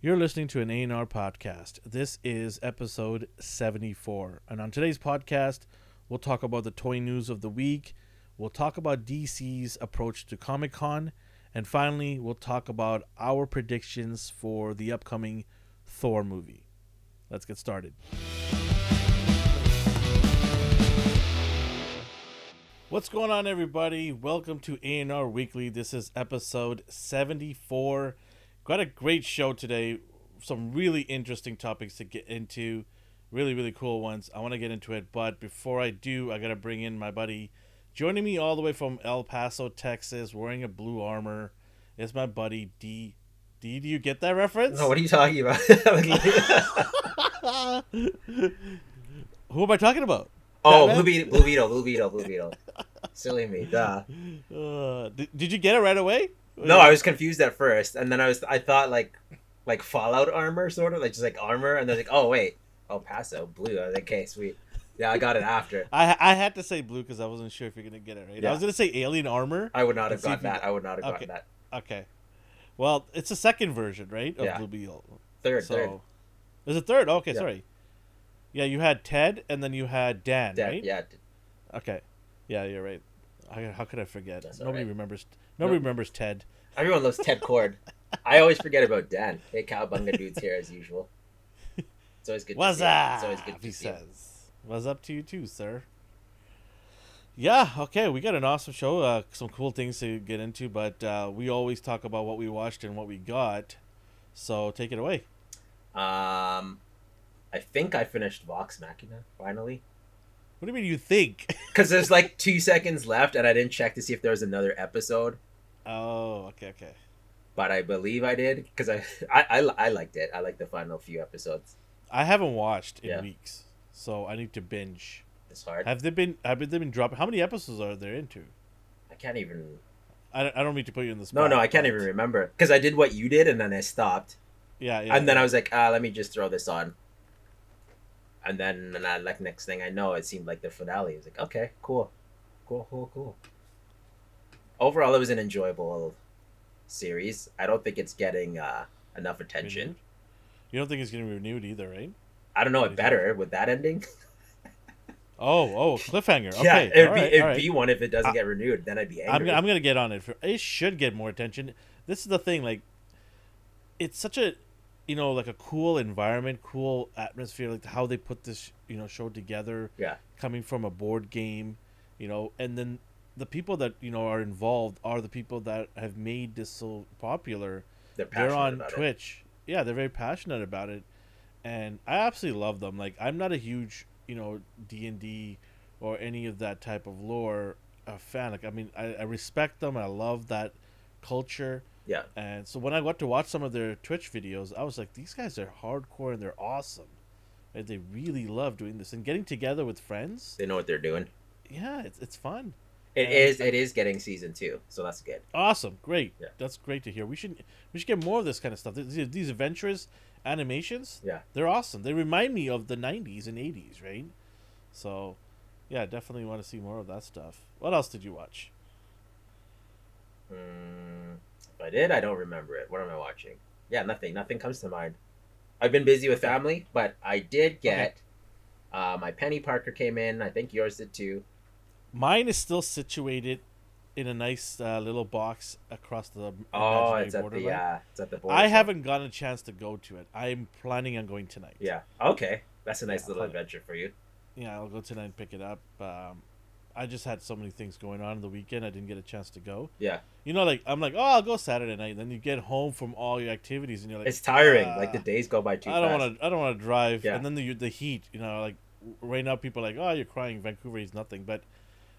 You're listening to an A&R podcast. This is episode 74. And on today's podcast, we'll talk about the toy news of the week. We'll talk about DC's approach to Comic Con. And finally, we'll talk about our predictions for the upcoming Thor movie. Let's get started. What's going on, everybody? Welcome to A&R Weekly. This is episode 74. Got a great show today. Some really interesting topics to get into. Really, really cool ones. I want to get into it, but before I do, I got to bring in my buddy joining me all the way from El Paso, Texas, wearing a blue armor. Is my buddy D. D, do you get that reference? No, what are you talking about? Who am I talking about? oh, Batman? Blue Beetle, Blue Beetle, Blue Beetle, Blue Beetle. Silly me, duh. Uh, did, did you get it right away? No, I was confused at first, and then I was, I thought like, like Fallout armor, sort of, like just like armor, and then like, oh wait, El Paso, blue. I was like, okay, sweet. Yeah, I got it after. I I had to say blue because I wasn't sure if you're gonna get it right. I was gonna say alien armor. I would not have gotten that. I would not have Okay. gotten that. Okay. Well, it's the second version, right? Of Yeah. Blue Beetle. Third, so, third. There's a third. Okay, Yeah. sorry. Yeah, you had Ted, and then you had Dan, That- right? Yeah, Okay. Yeah, you're right. How, how could I forget? That's Nobody right. remembers. Nobody Nope. remembers Ted. everyone loves Ted Kord. I always forget about Dan. Hey, Cowabunga dude's here as usual. It's always good. to What's see up? It's always good He see. him. says. What's up to you too, sir? Yeah. Okay. We got an awesome show. Uh, some cool things to get into, but uh, we always talk about what we watched and what we got. So take it away. Um, I think I finished Vox Machina finally. What do you mean you think? Because there's like two seconds left, and I didn't check to see if there was another episode, oh, okay, okay. but I believe I did because I, I I I liked it. I liked the final few episodes. I haven't watched in Yeah. weeks, so I need to binge. It's hard. Have they been? Have they been dropping? How many episodes are there into? I can't even. I don't, I don't mean to put you in the spot. No, no, I can't even remember because I did what you did, and then I stopped, Yeah, yeah. and then. I was like, ah, let me just throw this on. And then, and I, like next thing I know, it seemed like the finale. I was like, okay, cool, cool, cool, cool. Overall, it was an enjoyable series. I don't think it's getting uh, enough attention. Renewed? You don't think it's be renewed either, right? I don't know it better with that ending. Oh, oh, cliffhanger. Okay, yeah, it'd all be right, it'd right. be one if it doesn't I- get renewed. Then I'd be I'm, angry. I'm gonna get on it. For, it should get more attention. This is the thing. Like, it's such a, you know, like a cool environment, cool atmosphere. Like how they put this, you know, show together. Yeah. Coming from a board game, you know, and then the people that you know are involved are the people that have made this so popular. They're They're on about it. Twitch. Yeah, they're very passionate about it, and I absolutely love them. Like I'm not a huge, you know, D and D or any of that type of lore uh, fan. Like I mean, I, I respect them. I love that culture. Yeah. And so when I got to watch some of their Twitch videos, I was like, these guys are hardcore and they're awesome. And they really love doing this and getting together with friends. They know what they're doing. Yeah, it's it's fun. It is. It is getting season two, so that's good. Awesome, great. Yeah. That's great to hear. We should we should get more of this kind of stuff. These, these adventurous animations, Yeah. they're awesome. They remind me of the '90s and '80s, right? So, yeah, definitely want to see more of that stuff. What else did you watch? Mm, if I did, I don't remember it. What am I watching? Yeah, nothing. Nothing comes to mind. I've been busy with family, but I did get. Uh, my Peni Parker came in. I think yours did too. Mine is still situated in a nice uh, little box across the Oh, it's at the uh, it's at the border. I haven't gotten a chance to go to it. I'm planning on going tonight. Yeah. Okay, that's a nice Yeah, little adventure for you. Yeah, I'll go tonight and pick it up. Um, I just had so many things going on in the weekend. I didn't get a chance to go. Yeah, You know, like I'm like, oh, I'll go Saturday night. Then you get home from all your activities, and you're like, it's tiring. "Ah, like the days go by too I don't want to. I don't want to drive. Yeah. And then the the heat. You know, like right now, people are like, oh, you're crying. Vancouver is nothing, but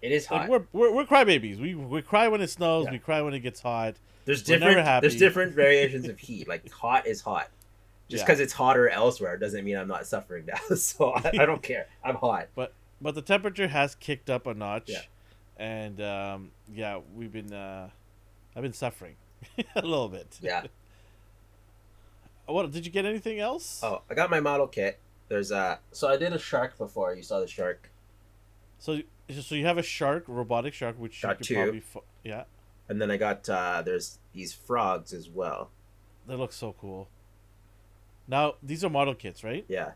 It is like hot. we're we're, we're crybabies. We we cry when it snows. Yeah. We cry when it gets hot. There's we're never different. There's different variations of heat. Like hot is hot. Just Yeah. because it's hotter elsewhere doesn't mean I'm not suffering now. So I, I don't care. I'm hot. But but the temperature has kicked up a notch. Yeah. And um, yeah, we've been. Uh, I've been suffering a little bit. Yeah. What did you get? Anything else? Oh, I got my model kit. There's a. So I did a shark before. You saw the shark. So so you have a shark, robotic shark, which Got you could two. probably. Fo- yeah, And then I got uh there's these frogs as well. they look so cool. Now these are model kits, right? Yeah,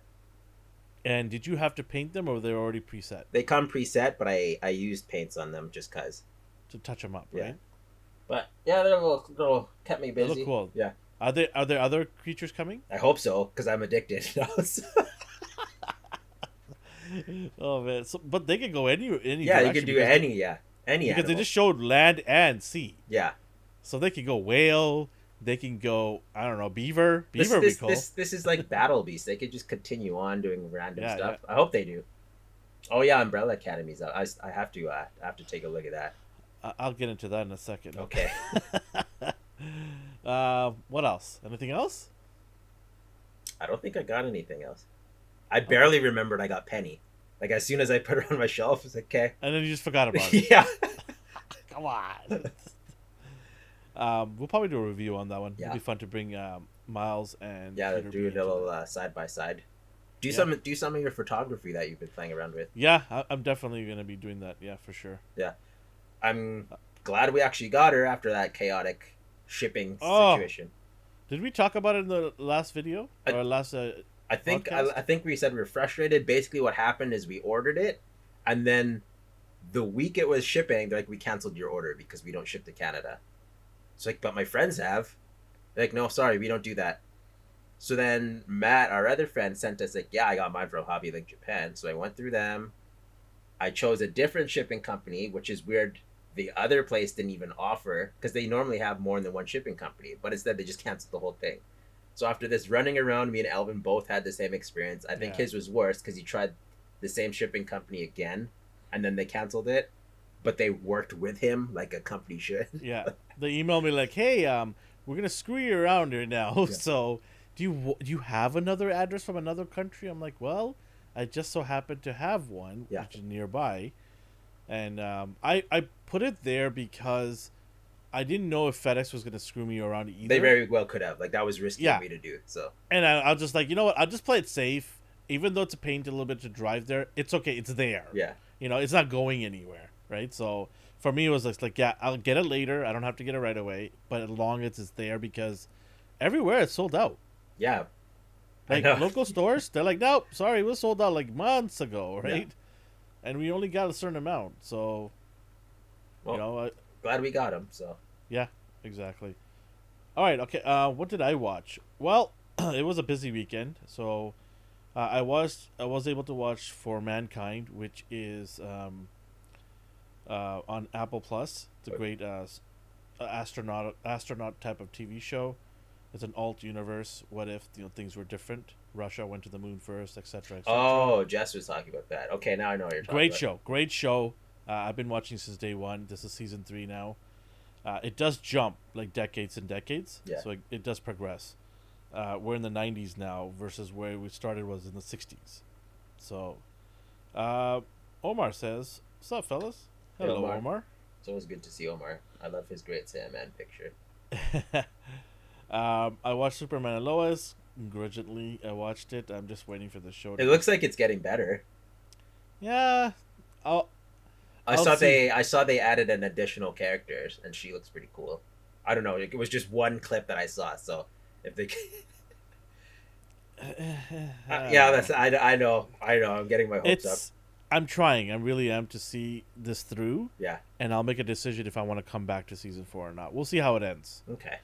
And did you have to paint them, or they're already preset they come preset, but I I used paints on them just cause. to touch them up, Yeah. right? But yeah, they're a little, little kept me busy. They look cool. Yeah, Are there are there other creatures coming? I hope so because I'm addicted. oh man! So, but they can go any any. yeah, you can do any. Yeah, any. They, because they just showed land and sea, yeah. so they can go whale. They can go. I don't know beaver. Beaver this, be cool. this, this is like Battle Beast. They could just continue on doing random Yeah, stuff. I hope they do. Oh yeah, Umbrella Academy's out. I, I have to uh, I have to take a look at that. I'll get into that in a second. Okay. uh, what else? Anything else? I don't think I got anything else. I barely remembered I got Peni. Like as soon as I put her on my shelf, it's like, okay. And then you just forgot about it. yeah. Come on. um, we'll probably do a review on that one. Yeah. It'll be fun to bring um, Miles and Yeah, Peter do a little uh, side by side. Do Yeah. some do some of your photography that you've been playing around with. Yeah, I- I'm definitely gonna be doing that. Yeah, for sure. Yeah, I'm glad we actually got her after that chaotic shipping Oh. situation. Did we talk about it in the last video I- or last? Uh, I think I. I think we said we were frustrated. Basically, what happened is we ordered it, and then the week it was shipping, they're like, "We canceled your order because we don't ship to Canada." It's like, but my friends have. They're like, no, sorry, we don't do that. So then Matt, our other friend, sent us like, "Yeah, I got mine from Hobby Link Japan." So I went through them. I chose a different shipping company, which is weird. The other place didn't even offer because they normally have more than one shipping company, but instead they just canceled the whole thing. So after this running around, me and Elvin both had the same experience. I think Yeah. his was worse because he tried the same shipping company again, and then they canceled it. But they worked with him like a company should. yeah, they emailed me like, "Hey, um, we're gonna screw you around here now. Yeah. So, do you do you have another address from another country?" I'm like, "Well, I just so happened to have one, Yeah. which is nearby." And um, I I put it there because I didn't know if FedEx was gonna screw me around either. They very well could have. Like that was risky Yeah. of me to do. So and I, I'll just like, you know what? I'll just play it safe. Even though it's a pain to a little bit to drive there, it's okay. It's there. yeah, You know, it's not going anywhere, right? So for me, it was just like, yeah, I'll get it later. I don't have to get it right away, but as long as it's there, because everywhere it's sold out. yeah, Like local stores, they're like, nope, sorry, we sold out like months ago, Yeah. right? And we only got a certain amount, so Well, you know, I, glad we got them. So exactly. All right, okay. Uh, what did I watch? Well, it was a busy weekend, so uh, I was I was able to watch For Mankind, which is um, uh, on Apple Plus. It's a great uh, uh, astronaut astronaut type of TV show. It's an alt universe. What if you know things were different? Russia went to the moon first, etc. Et oh, Jess was talking about that. Okay, now I know you're talking great about. show great show uh, i've been watching since day one this is season three now uh, it does jump like decades and decades Yeah. so it, it does progress uh, we're in the 90s now versus where we started was in the 60s so uh, omar says what's up fellas Hey, hello Omar. omar, It's always good to see Omar. I love his great Sandman picture. um, i watched superman and lois grudgingly i watched it i'm just waiting for the show to It looks like it's getting better. yeah I'll, I I'll saw see. they I saw they added an additional characters, and she looks pretty cool. I don't know. It was just one clip that I saw, so if they, Uh, yeah, that's I, I know I know I'm getting my hopes up. i'm trying i really am to see this through Yeah. and i'll make a decision if i want to come back to season four or not we'll see how it ends Okay.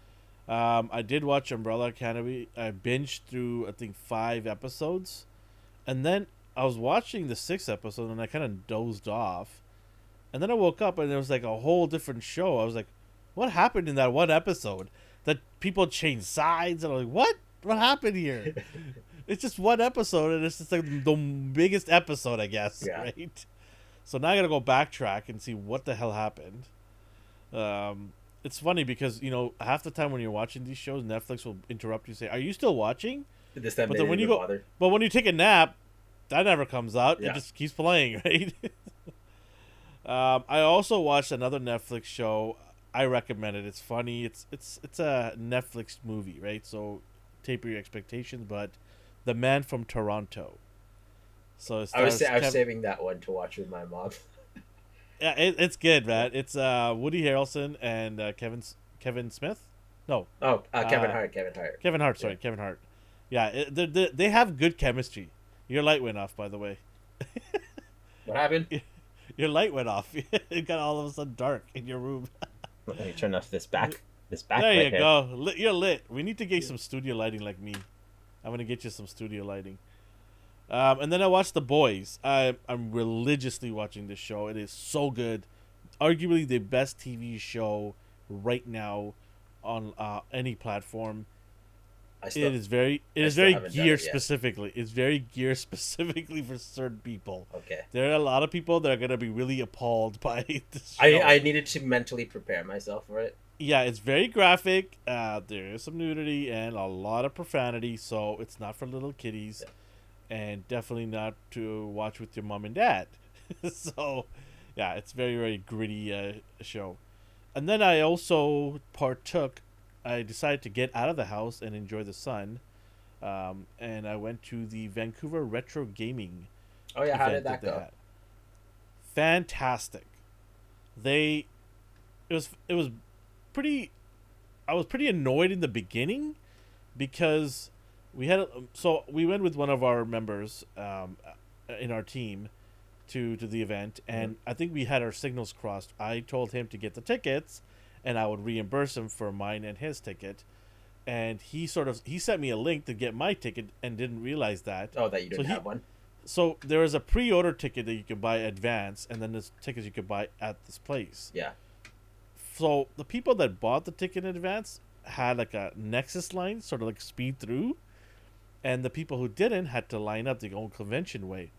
um, i did watch umbrella academy i binged through i think five episodes and then i was watching the sixth episode and i kind of dozed off and then i woke up and it was like a whole different show. I was like what happened in that one episode? That people changed sides and i'm like what? What happened here? It's just one episode and it's just like the biggest episode i guess Yeah. right? So now i gotta go backtrack and see what the hell happened. Um it's funny because you know half the time when you're watching these shows netflix will interrupt you and say are you still watching? This time But then when you go- bother. but when you take a nap that never comes out. Yeah. it just keeps playing right um i also watched another netflix show i recommend it it's funny it's it's it's a netflix movie right so taper your expectations but the man from toronto so I was I was Kev- saving that one to watch with my mom. yeah, it, it's good, man. It's uh, Woody Harrelson and uh, Kevin Kevin Smith. No, Oh, uh, Kevin Uh, Hart. Kevin Hart. Kevin Hart. Sorry, Kevin Hart. Yeah, it, they they they have good chemistry. Your light went off, by the way. What happened? Your light went off. it got all of a sudden dark in your room. Let me turn off this back. This back. there you go. Lit, you're lit. We need to get some studio lighting like me. I'm gonna get you some studio lighting. Um, and then I watched The Boys. I, I'm religiously watching this show. It is so good. Arguably the best TV show right now on uh, any platform. I still, it is very it I is very geared it specifically. It's very geared specifically for certain people. okay. There are a lot of people that are gonna be really appalled by this show. I, I needed to mentally prepare myself for it. yeah, it's very graphic. Uh, there is some nudity and a lot of profanity, so it's not for little kiddies, and definitely not to watch with your mom and dad. so, yeah, it's very very gritty uh, show. And then I also partook. I decided to get out of the house and enjoy the sun, um, and I went to the Vancouver Retro Gaming Oh yeah, how did that they go? had. Fantastic. They it was it was pretty I was pretty annoyed in the beginning because we had so we went with one of our members um, in our team to to the event and I think we had our signals crossed. I told him to get the tickets and I would reimburse him for mine and his ticket. And he sort of he sent me a link to get my ticket and didn't realize that Oh, that you So didn't he- have one. so there is a pre-order ticket that you can buy advance, and then there's tickets you could buy at this place. Yeah. So the people that bought the ticket in advance had like a Nexus line, sort of like speed through, and the people who didn't had to line up the old convention way.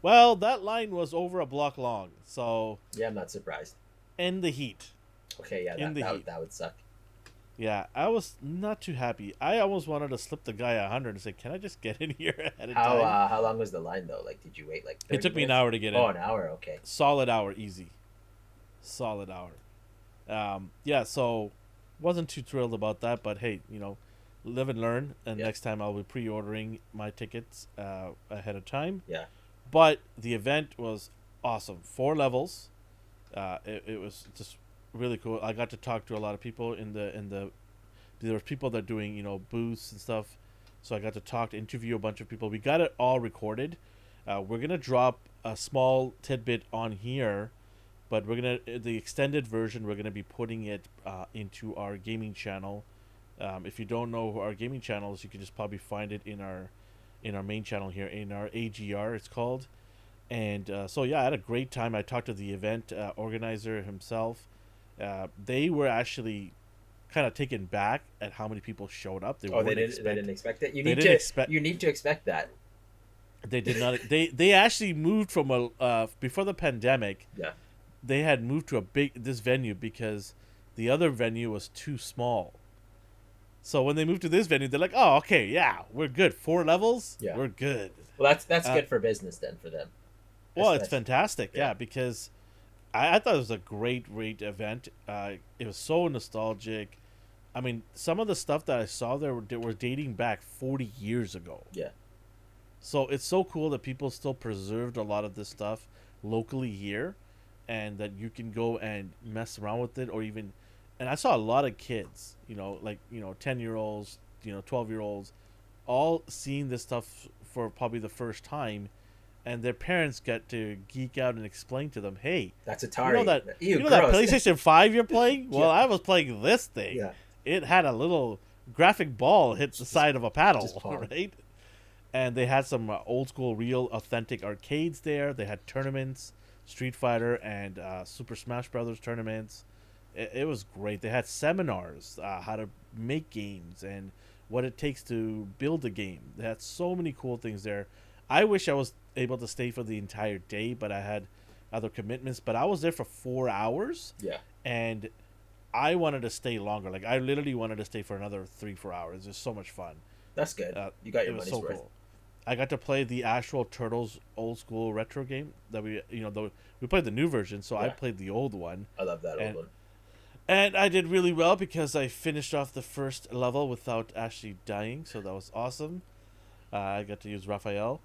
Well, that line was over a block long, so Yeah, I'm not surprised. in the heat. Okay, yeah, In that, the that, heat. that would suck. Yeah, I was not too happy. I almost wanted to slip the guy a hundred and say, "Can I just get in here at a How time?" uh, how long was the line though? Like, did you wait like? it took me an hour to get in. Oh, an hour. Okay. solid hour easy solid hour um yeah so wasn't too thrilled about that but hey you know live and learn and Yeah. next time i'll be pre-ordering my tickets uh ahead of time Yeah. but the event was awesome four levels uh it, it was just really cool. I got to talk to a lot of people in the in the there were people that doing you know booths and stuff. So i got to talk to interview a bunch of people. We got it all recorded. Uh, we're gonna drop a small tidbit on here but we're gonna the extended version we're gonna be putting it uh, into our gaming channel. Um, if you don't know our gaming channel is you can just probably find it in our in our main channel here in our agr it's called. And uh, so yeah i had a great time. I talked to the event uh, organizer himself uh, they were actually kind of taken back at how many people showed up they Oh, they didn't. expect- They didn't expect it. You need to. expect- You need to expect that. They did not. they they actually moved from a uh, before the pandemic. Yeah. They had moved to a big this venue because the other venue was too small. So when they moved to this venue, they're like, "Oh, okay, yeah, we're good. Four levels, Yeah. we're good." Well, that's that's Uh, good for business then for them. Well, it's fantastic, yeah, yeah. because I, I thought it was a great, great event. Uh, it was so nostalgic. I mean, some of the stuff that I saw there were, were dating back forty years ago. Yeah. So it's so cool that people still preserved a lot of this stuff locally here, and that you can go and mess around with it, or even, and I saw a lot of kids, you know, like you know, ten year olds, you know, twelve year olds, all seeing this stuff for probably the first time, and their parents get to geek out and explain to them, hey, That's you Atari. know that Ew, you know that. PlayStation Five you're playing? Well, Yeah. I was playing this thing yeah. it had a little graphic ball hit the side of a paddle, right? And they had some uh, old school, real, authentic arcades there. They had tournaments, Street Fighter and uh, Super Smash Brothers tournaments. It, it was great. They had seminars, uh, how to make games and what it takes to build a game. They had so many cool things there. I wish I was able to stay for the entire day, but I had other commitments. But I was there for four hours Yeah. and I wanted to stay longer. Like I literally wanted to stay for another three, four hours. It's so much fun. That's good. Uh, you got your money's so worth. cool. I got to play the actual Turtles old school retro game that we, you know, the, we played the new version, so I played the old one, I love that And- old one. and I did really well because I finished off the first level without actually dying, so that was awesome. Uh, I got to use Raphael,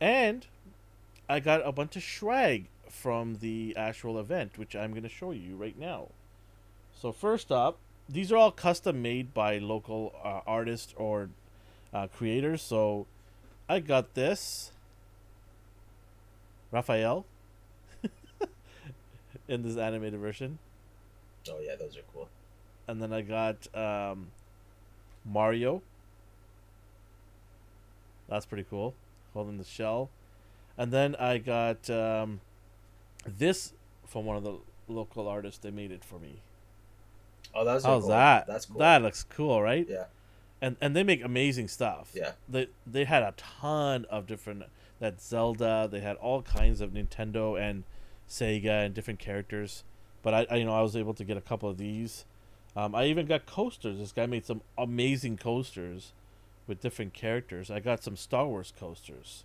and I got a bunch of swag from the actual event, which I'm going to show you right now. So first up, these are all custom made by local uh, artists or uh, creators. So I got this Raphael in this animated version, Oh yeah, those are cool. and then I got um, Mario. That's pretty cool, holding the shell, and then I got um, this from one of the local artists. They made it for me. Oh, are How's cool. that? That's cool. That looks cool, right? Yeah. And and they make amazing stuff. Yeah. They they had a ton of different that Zelda. They had all kinds of Nintendo and Sega and different characters. But I, I you know I was able to get a couple of these. Um, I even got coasters. This guy made some amazing coasters with different characters. I got some Star Wars coasters.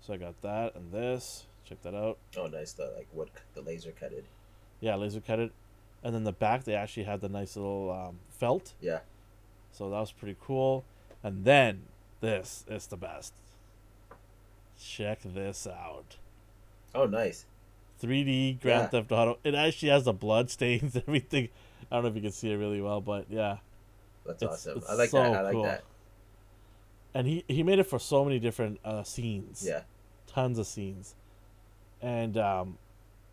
So I got that and this. Check that out. Oh, nice. The like wood, the laser cutted. Yeah, laser cut it. And then the back they actually had the nice little um, felt. Yeah. So that was pretty cool. And then this is the best. Check this out. Oh, nice. 3D Grand Yeah. Theft Auto. It actually has the blood stains everything. I don't know if you can see it really well, but yeah. That's It's- awesome. it's I like so that. I like cool. that. And he, he made it for so many different uh, scenes. Yeah. Tons of scenes. And um,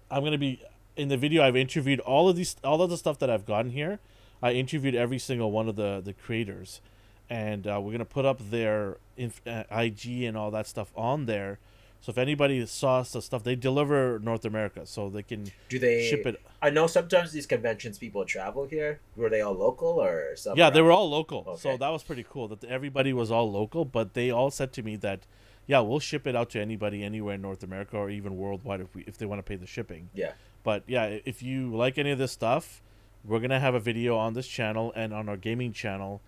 I'm going to be in the video I've interviewed all of these all of the stuff that I've gotten here. I interviewed every single one of the the creators and uh, we're going to put up their inf- uh, IG and all that stuff on there. So if anybody saw the stuff, they deliver North America, so they can Do they ship it. I know sometimes these conventions people travel here. Were they all local or some? Yeah, they were all local, so that was pretty cool. That everybody was all local, but they all said to me that, yeah, we'll ship it out to anybody anywhere in North America or even worldwide if we if they want to pay the shipping. Yeah. But yeah, if you like any of this stuff, we're gonna have a video on this channel and on our gaming channel,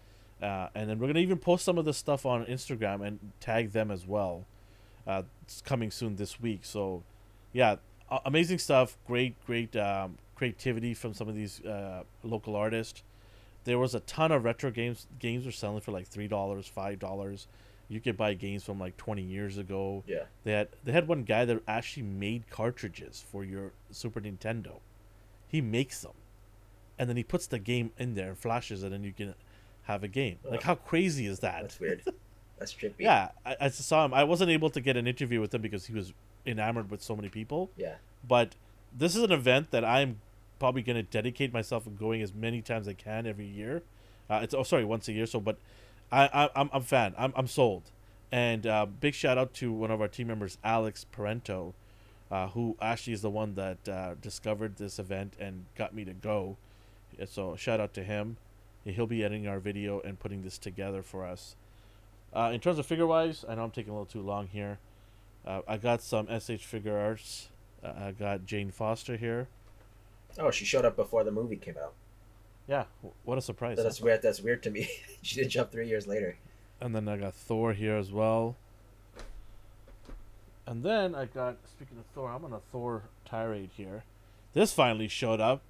uh, and then we're gonna even post some of this stuff on Instagram and tag them as well. Uh, it's coming soon this week. So, yeah, amazing stuff. Great, great um, creativity from some of these uh, local artists. There was a ton of retro games. Games were selling for like three dollars, five dollars. You could buy games from like twenty years ago. Yeah. They had they had one guy that actually made cartridges for your Super Nintendo. He makes them, and then he puts the game in there and flashes it, and you can have a game. Like how crazy is that? That's weird. That's trippy. Yeah, I, I saw him. I wasn't able to get an interview with him because he was enamored with so many people. Yeah. But this is an event that I'm probably going to dedicate myself and going as many times as I can every year. Uh, it's oh sorry once a year. So, but I, I I'm I'm fan. I'm I'm sold. And uh, big shout out to one of our team members, Alex Parento, uh, who actually is the one that uh, discovered this event and got me to go. So shout out to him. He'll be editing our video and putting this together for us. Uh, in terms of figure wise, I know I'm taking a little too long here. Uh, I got some SH Figuarts. Uh, I got Jane Foster here. Oh, she showed up before the movie came out. Yeah, what a surprise. That's weird. That's weird to me. she didn't show up three years later. And then I got Thor here as well. And then I got, speaking of Thor, I'm on a Thor tirade here. This finally showed up.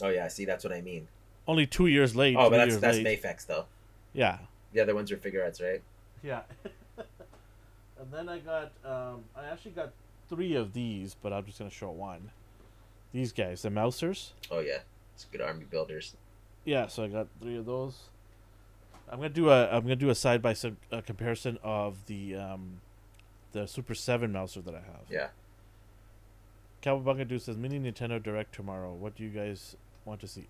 Oh yeah, I see that's what I mean. Only two years late. Oh, but that's that's late. Mafex though. Yeah. The other ones are Figuarts, right? Yeah. and then I got, um, I actually got three of these, but I'm just going to show one. These guys, the Mousers. Oh yeah, it's good army builders. Yeah, so I got three of those. I'm gonna do a I'm gonna do a side by side uh, comparison of the um, the Super Seven Mouser that I have. Yeah. Cowabunga Dude says Mini Nintendo Direct tomorrow. What do you guys want to see?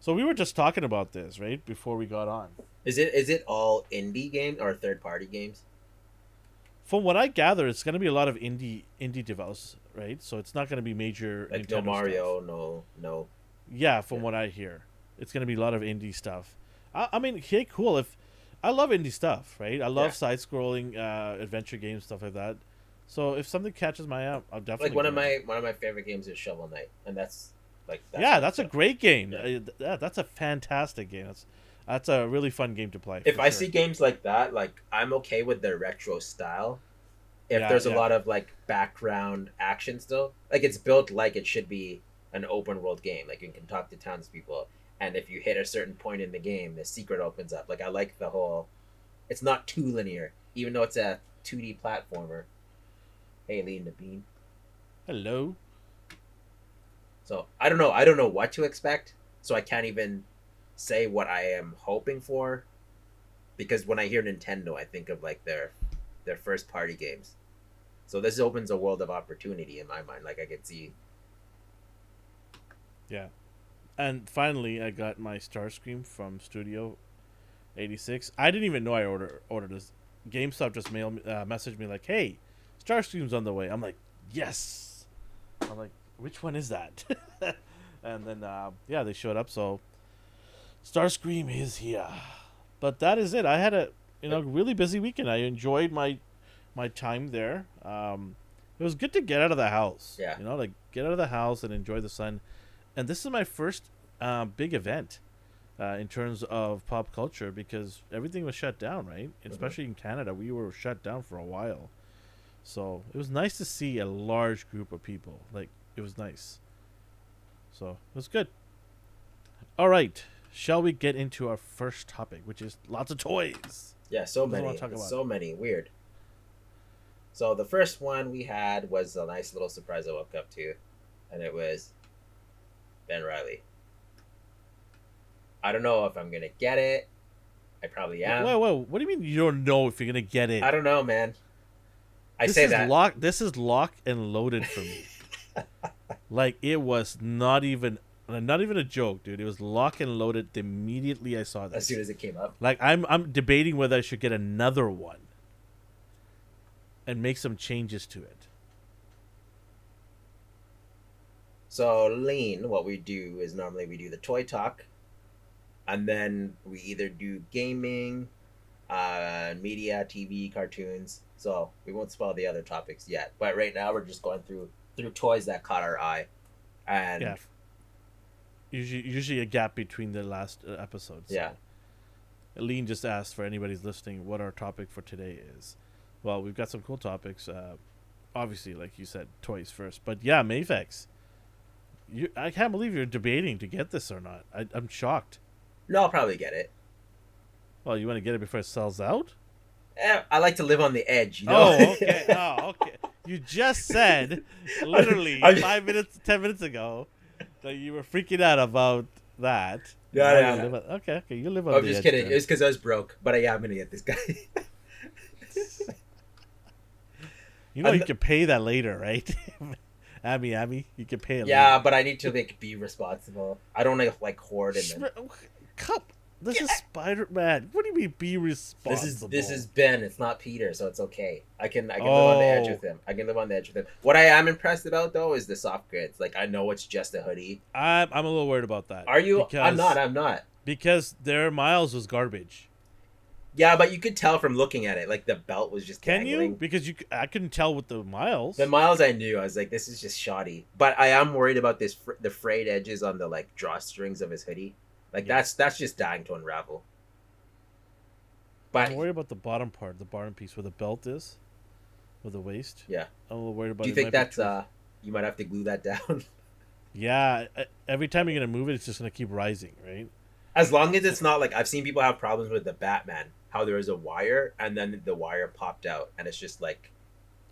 So we were just talking about this right before we got on. Is it is it all indie games or third party games? From what I gather, it's gonna be a lot of indie indie develops, right? So it's not gonna be major Like Nintendo no stuff. Mario, no no. Yeah, from Yeah. what I hear, it's gonna be a lot of indie stuff. I, I mean, hey, cool. If I love indie stuff, right? I love Yeah. side-scrolling uh, adventure games, stuff like that. So if something catches my eye, I'll definitely. Like one of go. my one of my favorite games is Shovel Knight, and that's like that's yeah, that's a great game. Yeah. Uh, yeah, that's a fantastic game. That's that's a really fun game to play. If I sure. see games like that, like I'm okay with the retro style. If Yeah, there's a yeah. lot of like background action still, like it's built like it should be an open world game. Like you can talk to townspeople, and if you hit a certain point in the game, the secret opens up. Like I like the whole. It's not too linear, even though it's a 2D platformer. Hey, Lee and the Bean. hello, So I don't know. I don't know what to expect. So I can't even say what I am hoping for. because when I hear Nintendo, I think of like their their first party games. So this opens a world of opportunity in my mind. Like I could see. Yeah. And finally, I got my Starscream from Studio 86. I didn't even know I ordered ordered this. GameStop just mailed uh, messaged me like, "Hey, Starscream's on the way." I'm like, "Yes." I'm like, "Which one is that?" and then uh, yeah, they showed up. So Starscream is here. But that is it. I had a you know really busy weekend. I enjoyed my my time there. Um, it was good to get out of the house. Yeah. You know, like get out of the house and enjoy the sun. And this is my first uh, big event uh, in terms of pop culture because everything was shut down, right? Especially in Canada, we were shut down for a while. So it was nice to see a large group of people. Like it was nice. So it was good. All right, shall we get into our first topic, which is lots of toys? Yeah, so many, so many. Weird. So the first one we had was a nice little surprise I woke up to, and it was Ben Riley. I don't know if I'm gonna get it. I probably am. Whoa, whoa! What do you mean you don't know if you're gonna get it? I don't know, man. I this say is that. lock. This is lock and loaded for me. like it was not even, not even a joke, dude. It was lock and loaded immediately I saw this. as soon as it came up. Like I'm, I'm debating whether I should get another one and make some changes to it. So lean, what we do is normally we do the toy talk, and then we either do gaming, uh, media, TV, cartoons. So we won't spoil the other topics yet. But right now we're just going through through toys that caught our eye, and yeah. Usually, usually a gap between the last uh, episodes. Yeah. Aline just asked for anybody's listening what our topic for today is. Well, we've got some cool topics. Uh, obviously, like you said, toys first. But yeah, Mafex. You, I can't believe you're debating to get this or not. I, I'm shocked. no, I'll probably get it. Well, you want to get it before it sells out? Eh, I like to live on the edge, you know. Oh, okay. oh, okay. You just said, literally I'm- five minutes, ten minutes ago, that you were freaking out about that. Yeah, yeah. live okay, okay. You live on I'm the just kidding. then. It's because I was broke, but uh, I am gonna get this guy. You know I'm- you can pay that later, right? Abby, Abby, you can pay it. yeah, but I need to like be responsible. I don't like like hoard and then. Cup. This is Spider Man. What do you mean be responsible? This is this is Ben. It's not Peter, so it's okay. I can I can live on the edge Oh. with him. I can live on the edge with him. What I am impressed about though is the soft goods. Like I know it's just a hoodie. I'm I'm a little worried about that. Are you? Because, I'm not. I'm not. because their miles was garbage. Yeah, but you could tell from looking at it. Like the belt was just Can you? Because you, I couldn't tell with the miles. The miles I knew, I was like, this is just shoddy. But I am worried about this fr- the frayed edges on the like drawstrings of his hoodie. Like Yeah. that's that's just dying to unravel. But I'm worried about the bottom part, the bottom piece where the belt is, with the waist. Yeah. I'm a little worried about. do you think that's uh you might have to glue that down? Yeah, every time you're gonna move it, it's just gonna keep rising, right? as long as it's not like I've seen people have problems with the Batman, how there was a wire and then the wire popped out and it's just like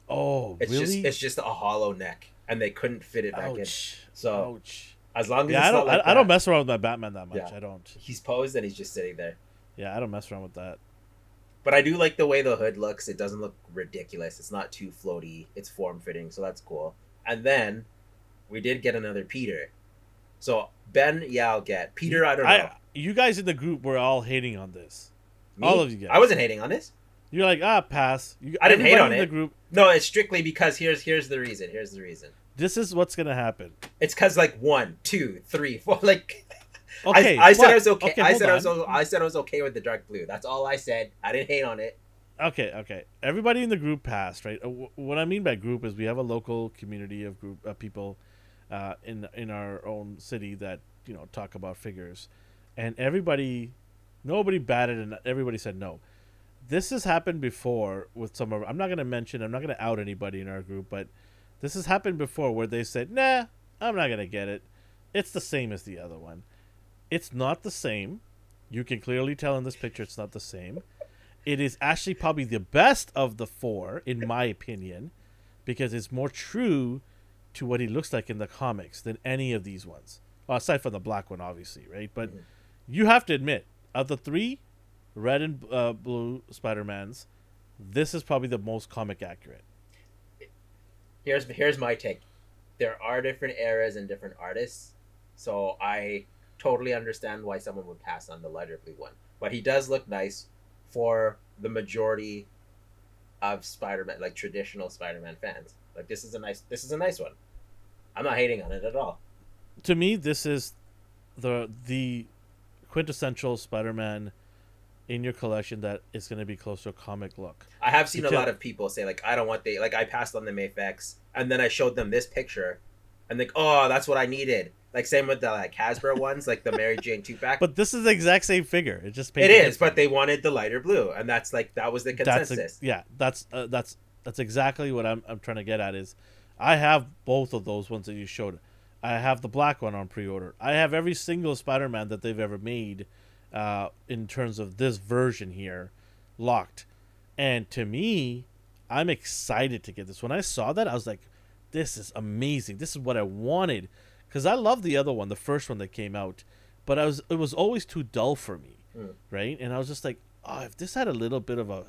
Oh, it's really? just it's just a hollow neck and they couldn't fit it back in. So Ouch. As long as Yeah, it's I don't. not like I, I don't mess around with my Batman that much. Yeah. I don't. he's posed and he's just sitting there. Yeah, I don't mess around with that. But I do like the way the hood looks. It doesn't look ridiculous. It's not too floaty. It's form fitting, so that's cool. And then we did get another Peter. So Ben, yeah, I'll get Peter. I don't know. I, you guys in the group were all hating on this. Me? all of you guys. I wasn't hating on this. You're like, ah, pass. You, I didn't hate on it. the group. No, it's strictly because here's here's the reason. Here's the reason. This is what's gonna happen. It's because like one, two, three, four. Like Okay, I, I said I was okay. I hold said I was. on. I said I was okay with the dark blue. That's all I said. I didn't hate on it. Okay, okay. Everybody in the group passed, right? Uh, What I mean by group is we have a local community of group of people uh, in in our own city that you know talk about figures, and everybody, nobody batted, and everybody said no. This has happened before with some of. I'm not gonna mention. I'm not gonna out anybody in our group, but this has happened before where they said, "Nah, I'm not gonna get it. It's the same as the other one. It's not the same. You can clearly tell in this picture it's not the same." it is actually probably the best of the four, in my opinion, because it's more true to what he looks like in the comics than any of these ones. Well, aside from the black one, obviously, right? But Mhm. you have to admit, of the three, red and uh, blue Spider Mans, this is probably the most comic accurate. Here's here's my take. There are different eras and different artists, so I totally understand why someone would pass on the lighter blue one. But he does look nice for the majority of Spider-Man, like traditional Spider-Man fans. Like this is a nice this is a nice one. I'm not hating on it at all. To me, this is the the quintessential Spider-Man in your collection that is going to be close to a comic look. I have seen Because- a lot of people say like I don't want the like I passed on the Mafex and then I showed them this picture and like oh that's what I needed. Like same with the like Hasbro ones, like the Mary Jane two pack. But this is the exact same figure. It just it is, but they wanted the lighter blue, and that's like that was the that's consensus. a, yeah. That's uh, that's that's exactly what I'm I'm trying to get at. Is I have both of those ones that you showed. I have the black one on pre-order. I have every single Spider-Man that they've ever made, uh, in terms of this version here, locked. And to me, I'm excited to get this. When I saw that, I was like, "This is amazing. This is what I wanted." Because I love the other one, the first one that came out, but I was it was always too dull for me, right? And I was just like, "Oh, if this had a little bit of a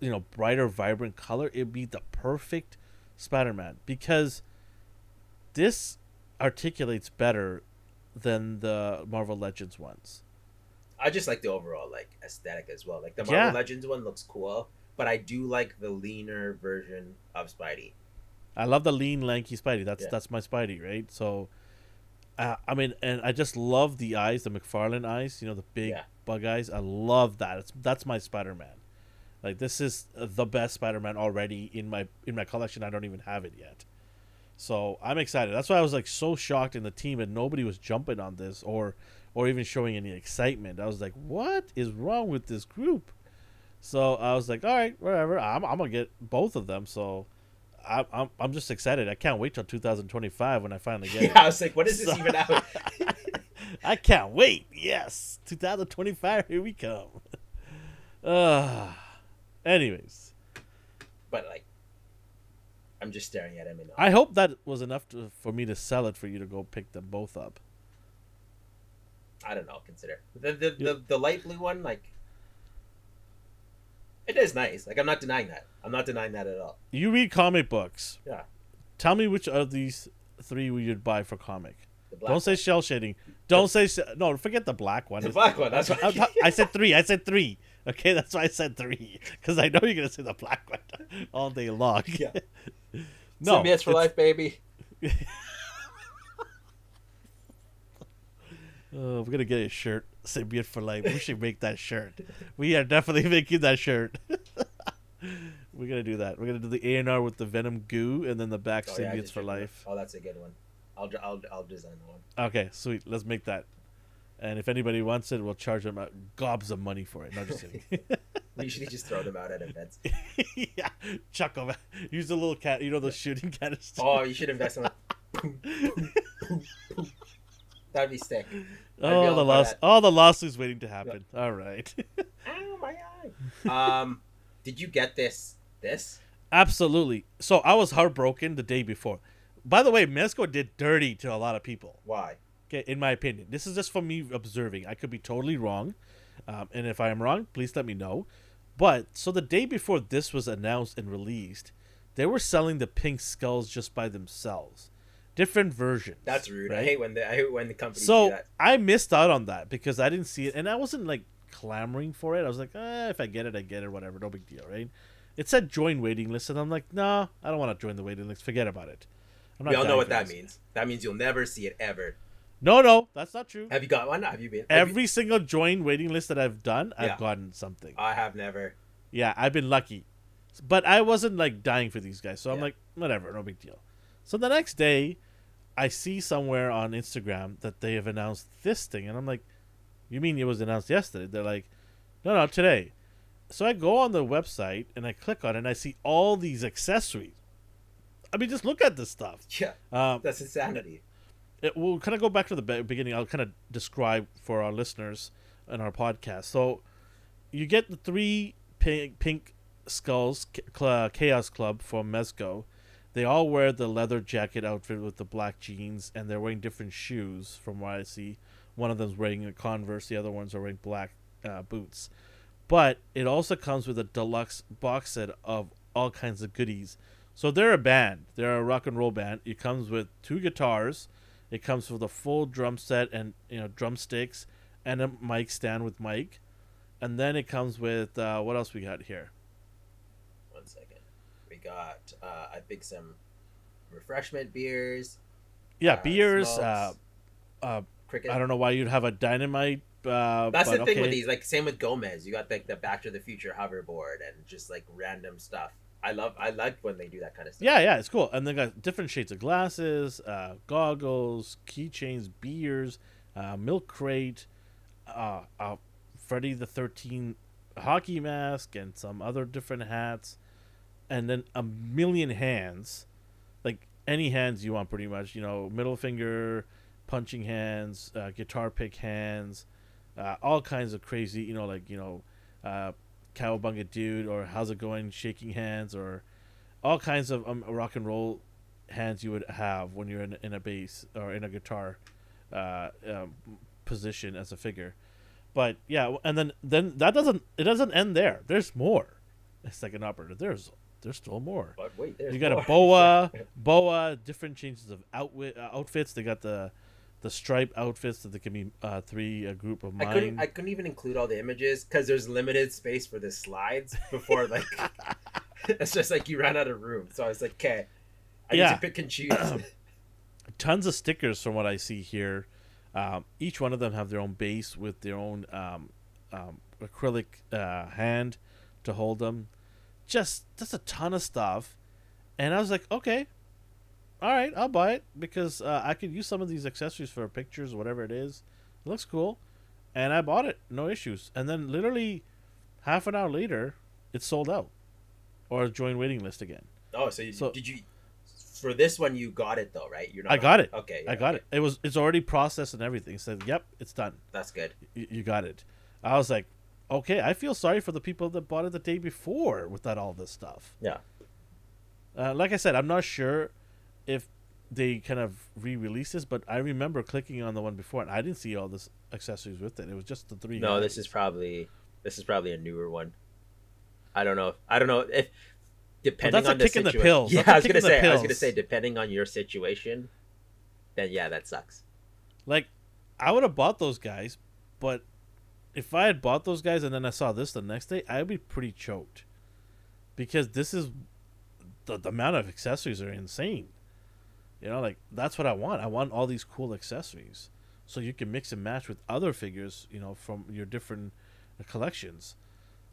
you know, brighter, vibrant color, it'd be the perfect Spider-Man." Because this articulates better than the Marvel Legends ones. I just like the overall like aesthetic as well. Like the Yeah. Marvel Legends one looks cool, but I do like the leaner version of Spidey. I love the lean, lanky Spidey. That's Yeah. that's my Spidey, right? So, uh, I mean, and I just love the eyes, the McFarlane eyes. You know, the big Yeah. bug eyes. I love that. It's that's my Spider Man. Like this is the best Spider Man already in my in my collection. I don't even have it yet. So I'm excited. That's why I was like so shocked in the team and nobody was jumping on this or or even showing any excitement. I was like, what is wrong with this group? So I was like, all right, whatever. I'm, I'm gonna get both of them. So I, I'm I'm just excited. I can't wait till 2025 when I finally get Yeah, it. I was like, what is this even out? I can't wait. Yes, 2025. Here we come. Uh, anyways, but like, I'm just staring at him and I hope that was enough to, for me to sell it for you to go pick them both up. I don't know. Consider the the, the the light blue one like. It is nice. Like I'm not denying that. I'm not denying that at all. You read comic books. Yeah. Tell me which of these three you'd buy for comic. Don't say shell shading. Don't say no. Forget the black one. the black one. That's I, I- I said three. I said three. Okay, that's why I said three because I know you're gonna say the black one all day long. Yeah. no, Symbiotes for life, baby. Oh, we're gonna get a shirt. Symbiote for life. We should make that shirt. We are definitely making that shirt. we're gonna do that. We're gonna do the A and R with the Venom goo, and then the back Oh, symbiotes just for life. Oh, that's a good one. I'll I'll I'll design the one. Okay, sweet. Let's make that. And if anybody wants it, we'll charge them uh, gobs of money for it. No, just kidding. Usually just throw them out at events. yeah, chuck them. Use the little cat. You know the shooting canisters. Oh, you should invest in. A... That'd be sick. I'd oh, all the for loss. that. Oh, the lawsuit's waiting to happen. All right. Ow, my eye. Um, did you get this? This? Absolutely. So I was heartbroken the day before. By the way, Mezco did dirty to a lot of people. Why? Okay, in my opinion, this is just from me observing. I could be totally wrong, um, and if I am wrong, please let me know. But so the day before this was announced and released, they were selling the pink skulls just by themselves, different versions. That's rude. I hate when the I hate when the companies do So that. I missed out on that because I didn't see it, and I wasn't like clamoring for it. I was like, eh, if I get it, I get it, whatever, no big deal, right? It said join waiting list, and I'm like, nah, I don't want to join the waiting list. Forget about it. I'm We all know what that means. That means you'll never see it ever. No, no, that's not true. Have you got one? Have you been? have you- Every single join waiting list that I've done, I've Yeah. gotten something. I have never. Yeah, I've been lucky. But I wasn't like dying for these guys. So I'm like, whatever, no big deal. So the next day, I see somewhere on Instagram that they have announced this thing. And I'm like, you mean it was announced yesterday? They're like, no, no, today. So I go on the website and I click on it and I see all these accessories. I mean, just look at this stuff. Yeah, Um, that's insanity. It, we'll kind of go back to the be- beginning. I'll kind of describe for our listeners in our podcast. So, you get the three pink, pink skulls, Cl- Chaos Club from Mezco. They all wear the leather jacket outfit with the black jeans, and they're wearing different shoes. From what I see, one of them's wearing a Converse, the other ones are wearing black uh, boots. but it also comes with a deluxe box set of all kinds of goodies. So they're a band. They're a rock and roll band. It comes with two guitars. It comes with a full drum set and you know drumsticks and a mic stand with mic, and then it comes with uh, what else we got here? One second. We got uh, I think some refreshment beers. Yeah, uh, beers. smokes, Uh, uh, cricket. I don't know why you'd have a dynamite. Uh, That's the thing with these. Like same with Gomez. You got like the Back to the Future hoverboard and just like random stuff. I love. I like when they do that kind of stuff. Yeah, yeah, it's cool. And they got different shades of glasses, uh, goggles, keychains, beers, uh, milk crate, uh, uh, Friday the Thirteenth hockey mask, and some other different hats, and then a million hands, like any hands you want, pretty much. You know, middle finger, punching hands, uh, guitar pick hands, uh, all kinds of crazy. You know, like you know, uh, cowabunga dude or how's it going, shaking hands or all kinds of um, rock and roll hands you would have when you're in, in a bass or in a guitar uh, um, position as a figure. But yeah, and then then that doesn't it doesn't end there. There's more. Second operator. There's there's still more. But wait, there's You got a boa, boa, different changes of outwit, uh, outfits. They got the the stripe outfits that they can be uh, three a group of I mine. couldn't. I couldn't even include all the images because there's limited space for the slides before like. it's just like you ran out of room, so I was like, okay, I Yeah. need to pick and choose. tons of stickers from what I see here. Um, each one of them have their own base with their own um, um, acrylic uh, hand to hold them. Just just a ton of stuff, and I was like, okay, all right, I'll buy it because uh, I could use some of these accessories for pictures, whatever it is. It looks cool, and I bought it, no issues. And then literally half an hour later, it's sold out, or join waiting list again. oh, so, you, So- did you? For this one, you got it though, right? You're not. I got it. Okay, I got okay. it. It was it's already processed and everything. Said, "Yep, it's done." That's good. you, you got it. I was like, okay, I feel sorry for the people that bought it the day before without all this stuff. Yeah. Uh, like I said, I'm not sure if they kind of re-released this, but I remember clicking on the one before and I didn't see all this accessories with it. It was just the three. No, this is probably this is probably a newer one. I don't know. I don't know if depending that's on the the situation. pills. Yeah, I was gonna the say. I was gonna say depending on your situation, then yeah, that sucks. like I would have bought those guys, but if I had bought those guys and then I saw this the next day, I'd be pretty choked because this is the, the amount of accessories are insane. You know, like that's what I want. I want all these cool accessories, so you can mix and match with other figures. You know, from your different uh, collections.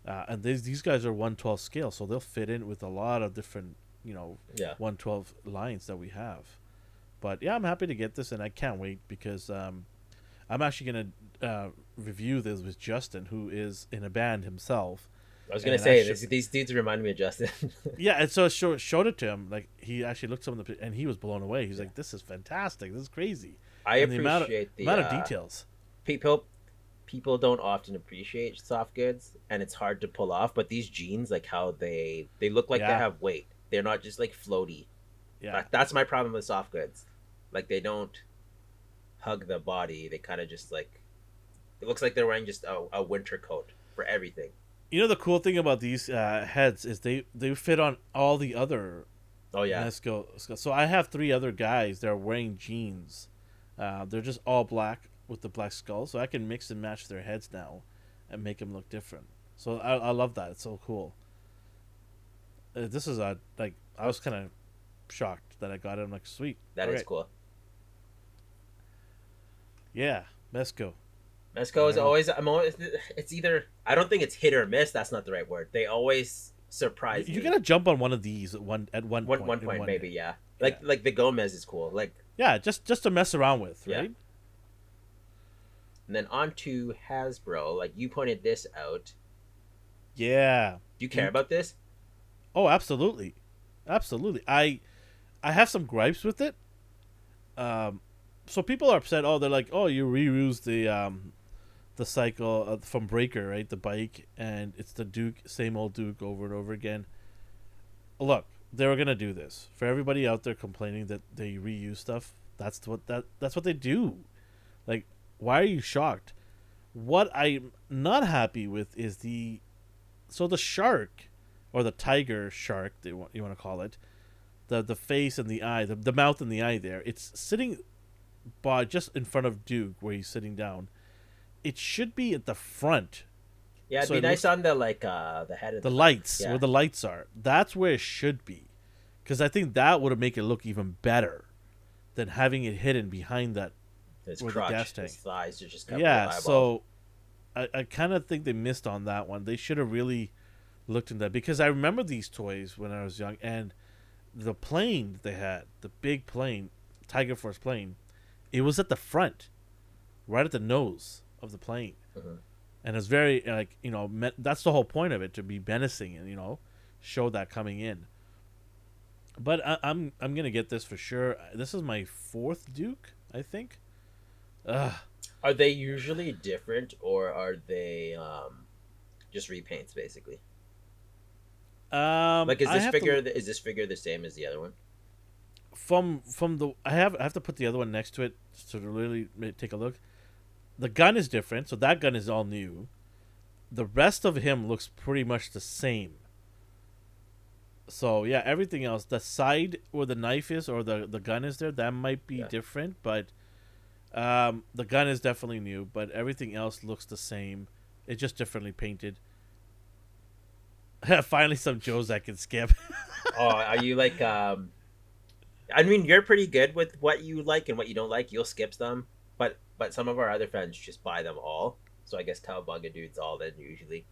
Uh, and these these guys are one twelve scale, so they'll fit in with a lot of different you know Yeah. 112 lines that we have. But yeah, I'm happy to get this, and I can't wait because um, I'm actually gonna uh, review this with Justin, who is in a band himself. I was gonna And say should- this, these dudes remind me of Justin. Yeah, and so I show, showed it to him. Like he actually looked some of the, and he was blown away. He's like, "This is fantastic. This is crazy." I And the amount of- appreciate the amount uh, of details. people people don't often appreciate soft goods and it's hard to pull off but these jeans like how they they look like they have weight they're not just like floaty Yeah, That- that's my problem with soft goods like they don't hug the body they kind of just like it looks like they're wearing just a, a winter coat for everything you know the cool thing about these uh, heads is they they fit on all the other oh yeah Mezco. So I have three other guys that are wearing jeans. Uh, they're just all black with the black skull, so I can mix and match their heads now, and make them look different. So I, I love that. It's so cool. Uh, this is a like I was kind of shocked that I got it. I'm like, sweet. that is Alright. cool Yeah, Mezco. Mezco is always i'm always it's either i don't think it's hit or miss that's not the right word they always surprise You me gotta jump on one of these at one at one one, point. one in point one maybe day. yeah like Yeah. like the gomez is cool like Yeah, just just to mess around with, Yeah. right? And then on to Hasbro. Like you pointed this out. Yeah. Do you care about this? Oh, absolutely, absolutely. I I have some gripes with it. Um, so people are upset. Oh, they're like, oh, you reused the um, the cycle from Breaker, right? The bike, and it's the Duke, same old Duke, over and over again. Look, they were gonna do this for everybody out there complaining that they reuse stuff. That's what that that's what they do. Like, why are you shocked? What I'm not happy with is the so the shark, or the tiger shark, they want you want to call it, the the face and the eye, the, the mouth and the eye. There, it's sitting by just in front of Duke where he's sitting down. It should be at the front, Yeah, it'd So be it nice looks- on the like uh the head of the the, lights yeah. where the lights are. That's where it should be, because I think that would make it look even better than having it hidden behind that his or the crotch, gas his tank. thighs are just yeah, so I, I kind of think they missed on that one. They should have really looked into that because I remember these toys when I was young, and the plane that they had, the big plane, Tiger Force plane, it was at the front, right at the nose of the plane, Mhm. and it's very like you know me- that's the whole point of it to be menacing and you know show that coming in. But I, I'm I'm gonna get this for sure. This is my fourth Duke, I think. Ugh. Are they usually different or are they um just repaints basically? Um, Like is this to- figure the, is this figure the same as the other one? from from the I have I have to put the other one next to it to really take a look. The gun is different, so that gun is all new. The rest of him looks pretty much the same. So yeah, everything else, the side where the knife is or the the gun is there, that might be Yeah. different, but um, the gun is definitely new. But everything else looks the same. It's just differently painted. Finally, some Joes I can skip. oh, are you like um I mean you're pretty good with what you like and what you don't like. You'll skip some, but but some of our other friends just buy them all. So I guess Cowabunga dude's all then usually.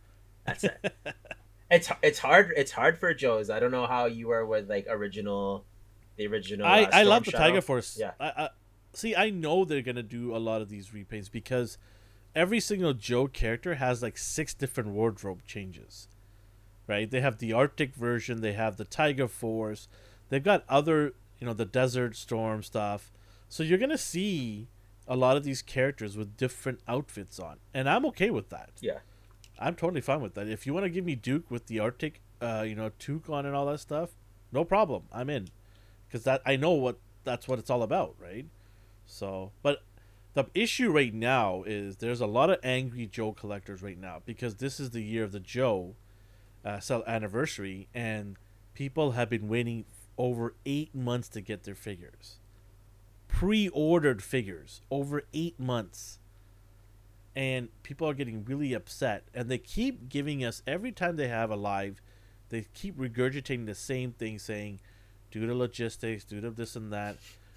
That's it. it's it's hard it's hard for Joe's. I don't know how you are with like original the original I, uh, I love the Shadow. Tiger Force. Yeah. I, I see. I know they're gonna do a lot of these repaints because every single Joe character has like six different wardrobe changes. Right? They have the Arctic version. They have the Tiger Force. They've got other, you know, the Desert Storm stuff. So you're gonna see a lot of these characters with different outfits on, and I'm okay with that. Yeah. I'm totally fine with that. If you want to give me Duke with the Arctic, uh, you know, toque on and all that stuff, no problem. I'm in, because that I know what that's what it's all about, right? So, but the issue right now is there's a lot of angry Joe collectors right now because this is the year of the Joe uh, cell anniversary, and people have been waiting over eight months to get their figures. Pre-ordered figures over eight months. And people are getting really upset. And they keep giving us every time they have a live they keep regurgitating the same thing saying due to logistics due to this and that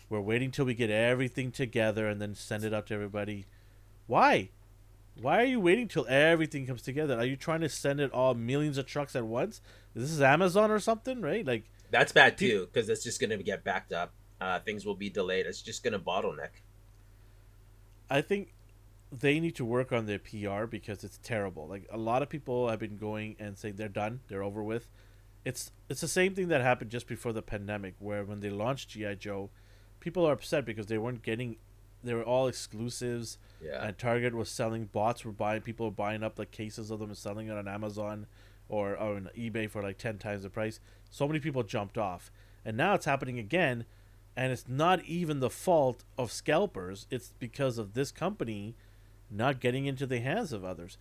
we're waiting till we get everything together and then send it out to everybody. Why? Why are you waiting till everything comes together? Are you trying to send it all millions of trucks at once? This is amazon or something right? Like That's bad too because it's just going to get backed up. Uh, things will be delayed. It's just going to bottleneck. I think they need to work on their PR because it's terrible. Like a lot of people have been going and saying they're done, they're over with. It's it's the same thing that happened just before the pandemic, where when they launched GI Joe, people are upset because they weren't getting, they were all exclusives, Yeah. and Target was selling bots were buying people were buying up like cases of them and selling it on Amazon or, or on eBay for like ten times the price. So many people jumped off, and now it's happening again, and it's not even the fault of scalpers. It's because of this company not getting into the hands of others.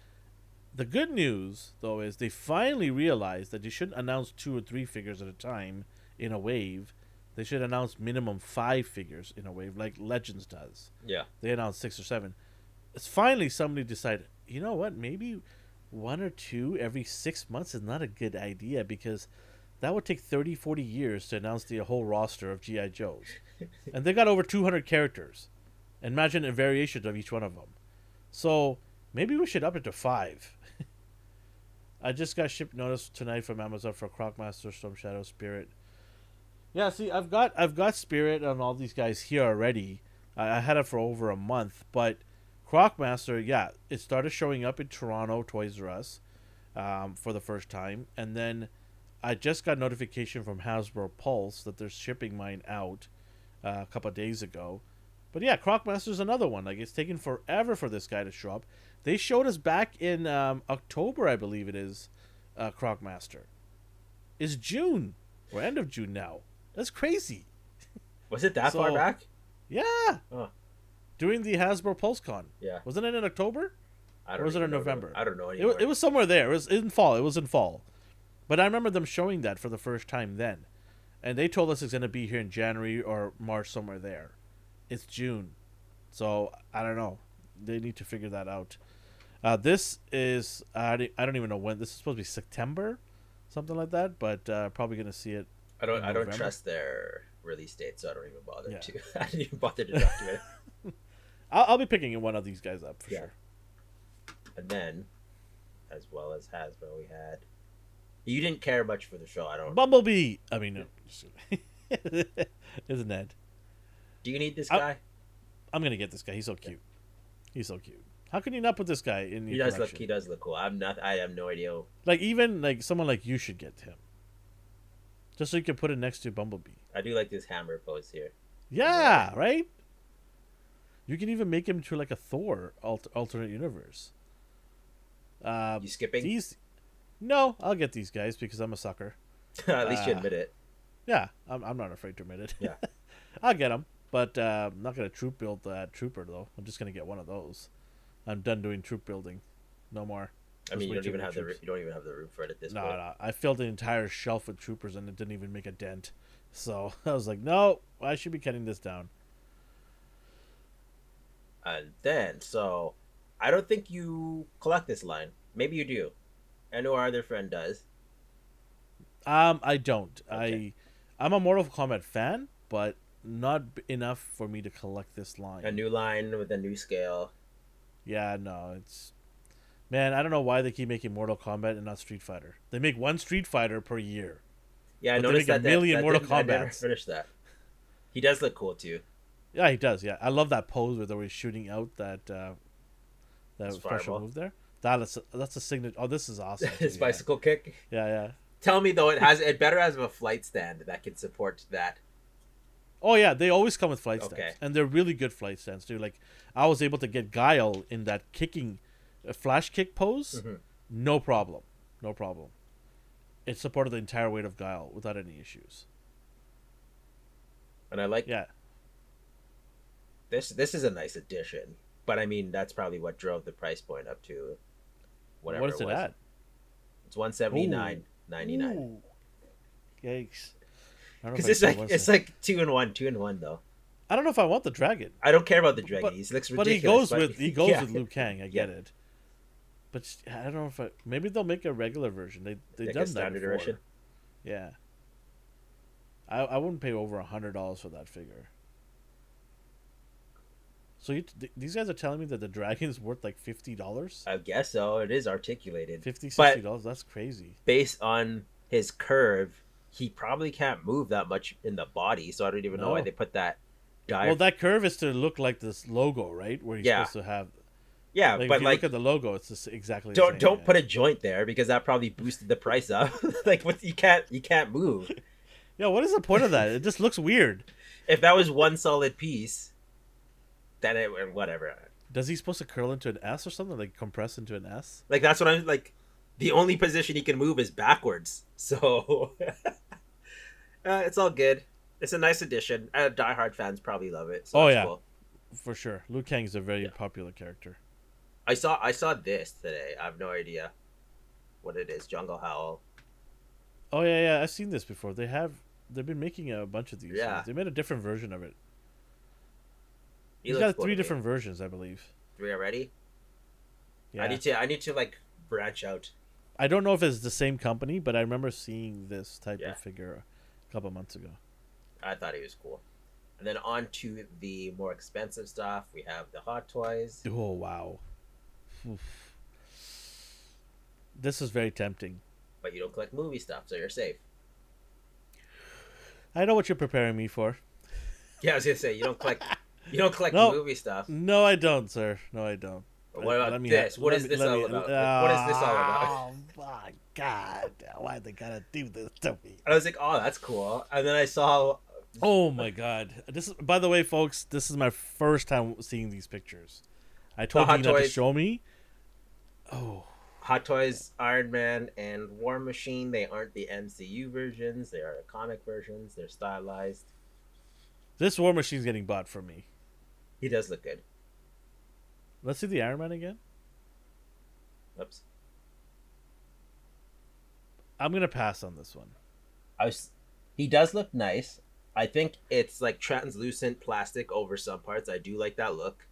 The good news, though, is they finally realized that they shouldn't announce two or three figures at a time in a wave. They should announce minimum five figures in a wave, like Legends does yeah. they announced six or seven. It's finally somebody decided, you know what, maybe one or two every six months is not a good idea because that would take 30, 40 years to announce the whole roster of G.I. Joes. and they got over 200 characters. Imagine a variation of each one of them. So maybe we should up it to five. I just got shipped notice tonight from Amazon for Crocmaster, Storm Shadow, Spirit. Yeah, see, I've got I've got Spirit on all these guys here already. I, I had it for over a month, but Crocmaster, yeah, it started showing up in Toronto Toys R Us um, for the first time, and then I just got notification from Hasbro Pulse that they're shipping mine out uh, a couple of days ago. But yeah, Crocmaster's another one. Like it's taken forever for this guy to show up. They showed us back in um, October, I believe it is. Uh, Crocmaster. It's June or end of June now. That's crazy. Was it that far back? Yeah. Oh. During the Hasbro PulseCon. Yeah. Wasn't it in October? I Or was it in know November? I don't know anymore. wa- it was somewhere there. It was in fall. It was in fall. But I remember them showing that for the first time then. And they told us it's going to be here in January or March, somewhere there. It's June. So I don't know. They need to figure that out. Uh, this is, I don't- I don't even know when. This is supposed to be September, something like that. But uh, probably going to see it. I don't. I don't trust their release date, so I don't even bother Yeah. to. I didn't even bother to document. it. I'll, I'll be picking one of these guys up for Yeah. sure. And then, as well as Hasbro, we had. You didn't care much for the show. I don't. Bumblebee. I mean, no, just kidding. isn't that? Do you need this guy? I'm gonna get this guy. He's so cute. He's so cute. How can you not put this guy in your He does look. He does look cool. I'm not. I have no idea. Like even like someone like you should get him, just so you can put it next to Bumblebee. I do like this hammer pose here. Yeah, right. You can even make him to like a Thor alter- alternate universe. Uh, You skipping? these, no, I'll get these guys because I'm a sucker. At least you uh, admit it. Yeah, I'm, I'm not afraid to admit it. Yeah. I'll get them, but uh, I'm not gonna troop build that trooper though. I'm just gonna get one of those. I'm done doing troop building. No more. I mean, you don't even have the. You don't even have the room for it at this No, point. no. I filled an entire shelf with troopers and it didn't even make a dent. So I was like, no, I should be cutting this down. And then, so I don't think you collect this line. Maybe you do. I know our other friend does. Um, I don't. Okay. I, I'm a Mortal Kombat fan, but not b- enough for me to collect this line. A new line with a new scale. Yeah, no, it's man. I don't know why they keep making Mortal Kombat and not Street Fighter. They make one Street Fighter per year. Yeah, I But they noticed make a that. that- million that Mortal didn't- I never finished that. He does look cool too. Yeah, he does. Yeah, I love that pose where they were shooting out that uh, that special fireball. move there. That is that's a signature. Oh, this is awesome. His yeah. bicycle kick. Yeah, yeah. Tell me though, it has it better has a flight stand that can support that. Oh yeah, they always come with flight stands, Okay. and they're really good flight stands too. Like I was able to get Guile in that kicking, uh, flash kick pose, Mhm. no problem, no problem. It supported the entire weight of Guile without any issues. And I like Yeah, this. This is a nice addition, but I mean that's probably what drove the price point up to whatever what is it it at? It's one seventy nine ninety nine. Yikes! I don't know Because it's like it's like two and one, two and one though. I don't know if I want the dragon, I don't care about the dragon. But- he looks ridiculous. but he goes but- with he goes yeah. with Liu Kang. I get it, but I don't know if I, maybe they'll make a regular version. They they Like done that before. version. Yeah. I I wouldn't pay over a hundred dollars for that figure. So you th- these guys are telling me that the dragon is worth like fifty dollars, I guess so. It is articulated. 50 dollars. That's crazy. Based on his curve, he probably can't move that much in the body. So I don't even know why they put that. Dive- Well, that curve is to look like this logo, right? Where he's Yeah. supposed to have. yeah, Like, but if you like, look at the logo, it's just exactly. The don't same, don't yeah. put a joint there because that probably boosted the price up. like, what you can't you can't move. Yeah, what is the point of that? It just looks weird. If that was one solid piece, then it whatever. Does he supposed to curl into an S or something? Like compress into an S? Like that's what I'm like. The only position he can move is backwards. So uh, it's all good. It's a nice addition. Uh, diehard fans probably love it. So Oh, yeah. cool. For sure. Liu Kang is a very Yeah. popular character. I saw I saw this today. I have no idea what it is. Jungle Howl. Oh yeah, yeah. I've seen this before. They have. They've been making a bunch of these. Yeah. They made a different version of it. He He's looks got cool three different versions, I believe. Three already. Yeah. I need to I need to like branch out. I don't know if it's the same company, but I remember seeing this type Yeah. of figure a couple months ago. I thought he was cool. And then on to the more expensive stuff. We have the Hot Toys. Oh wow. Oof. This is very tempting. but you don't collect movie stuff, so you're safe. I know what you're preparing me for. Yeah, I was gonna say you don't collect you don't collect No. movie stuff. No, I don't, sir. No, I don't. But what about me this? ha- What me- this all me- about? what is this all about? Oh my god! Why they gotta do this to me? I was like, oh, that's cool. And then I saw Oh my god! This is, by the way, folks. This is my first time seeing these pictures. I told you not to show me. Oh, Hot Toys Iron Man and War Machine. They aren't the MCU versions. They are comic versions. They're stylized. this War Machine's getting bought for me. He does look good. Let's see the Iron Man again. Oops. I'm gonna pass on this one. I was. He does look nice. I think it's like translucent plastic over some parts. I do like that look.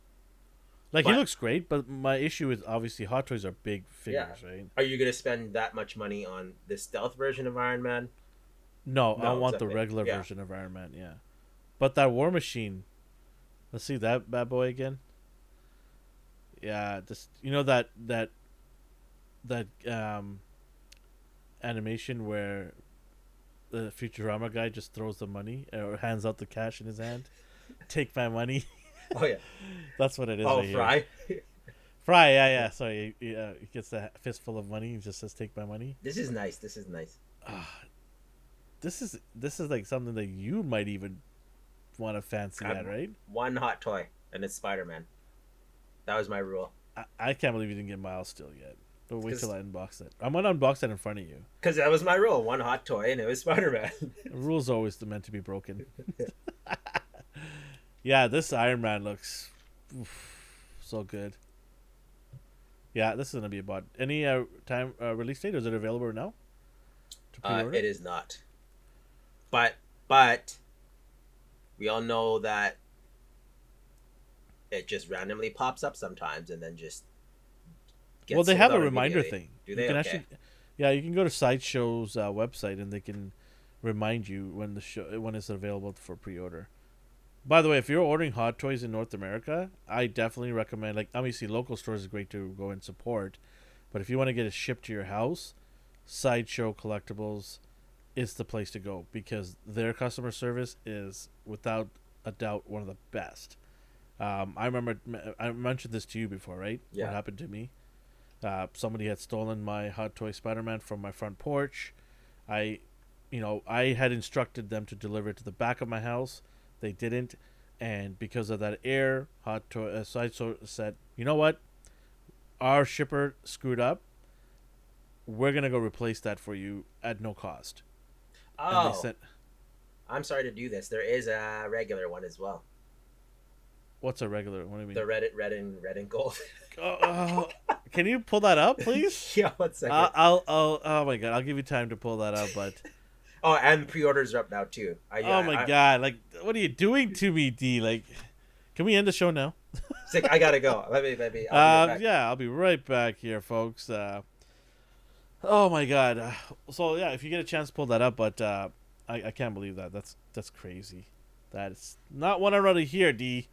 Like he looks great, but my issue is obviously Hot Toys are big figures, right? Are you gonna spend that much money on the stealth version of Iron Man? No, I No, want the regular Yeah. version of Iron Man. Yeah, but that War Machine. Let's see that bad boy again. Yeah, just you know that that that um animation where the Futurama guy just throws the money or hands out the cash in his hand. Take my money. Oh yeah. That's what it is. oh, right here. Fry. Fry, yeah, yeah. Sorry, he, uh, he gets a fistful of money. He just says, "Take my money." This is nice. This is nice. Ah, this is this is like something that you might even want to fancy I'm- right? One hot toy, and it's Spider Man. That was my rule. I, I can't believe you didn't get Miles still yet. But wait till I unbox it. I'm gonna unbox that in front of you. Because that was my rule. One hot toy, and it was Spider Man. Rule's always meant to be broken. yeah, this Iron Man looks oof, so good. Yeah, this is gonna be about any uh, time uh, release date. Is it available now? Uh, it is not. But but we all know that it just randomly pops up sometimes, and then just. gets well, they have a reminder thing. Do You they? can Okay. actually, yeah, you can go to Sideshow's uh, website and they can remind you when the show when it's available for pre-order. By the way, if you're ordering Hot Toys in North America, I definitely recommend. Like, obviously, local stores is great to go and support, but if you want to get it shipped to your house, Sideshow Collectibles is the place to go because their customer service is without a doubt one of the best. Um, I remember I mentioned this to you before, right? Yeah. What happened to me? Uh, somebody had stolen my Hot Toy Spider-Man from my front porch. I, you know, I had instructed them to deliver it to the back of my house. They didn't, and because of that error, Hot Toy uh, Sideshow said, "You know what? Our shipper screwed up. We're gonna go replace that for you at no cost." Oh, sent, I'm sorry to do this. There is a regular one as well. "What's a regular? What do you mean?" The red, red and red and gold. Oh, oh, can you pull that up, please? yeah, one second. I'll, I'll, I'll, oh my god, I'll give you time to pull that up, but. oh, and pre-orders are up now too. I, yeah, oh my I, god! Like, what are you doing to me, D? Like, can we end the show now? Sick, I gotta go. Let me, let me. I'll Uh, be right back. yeah, I'll be right back here, folks. Uh, oh my god! Uh, so yeah, if you get a chance, pull that up. But uh, I, I can't believe that. That's that's crazy. That's not what I want to hear, D.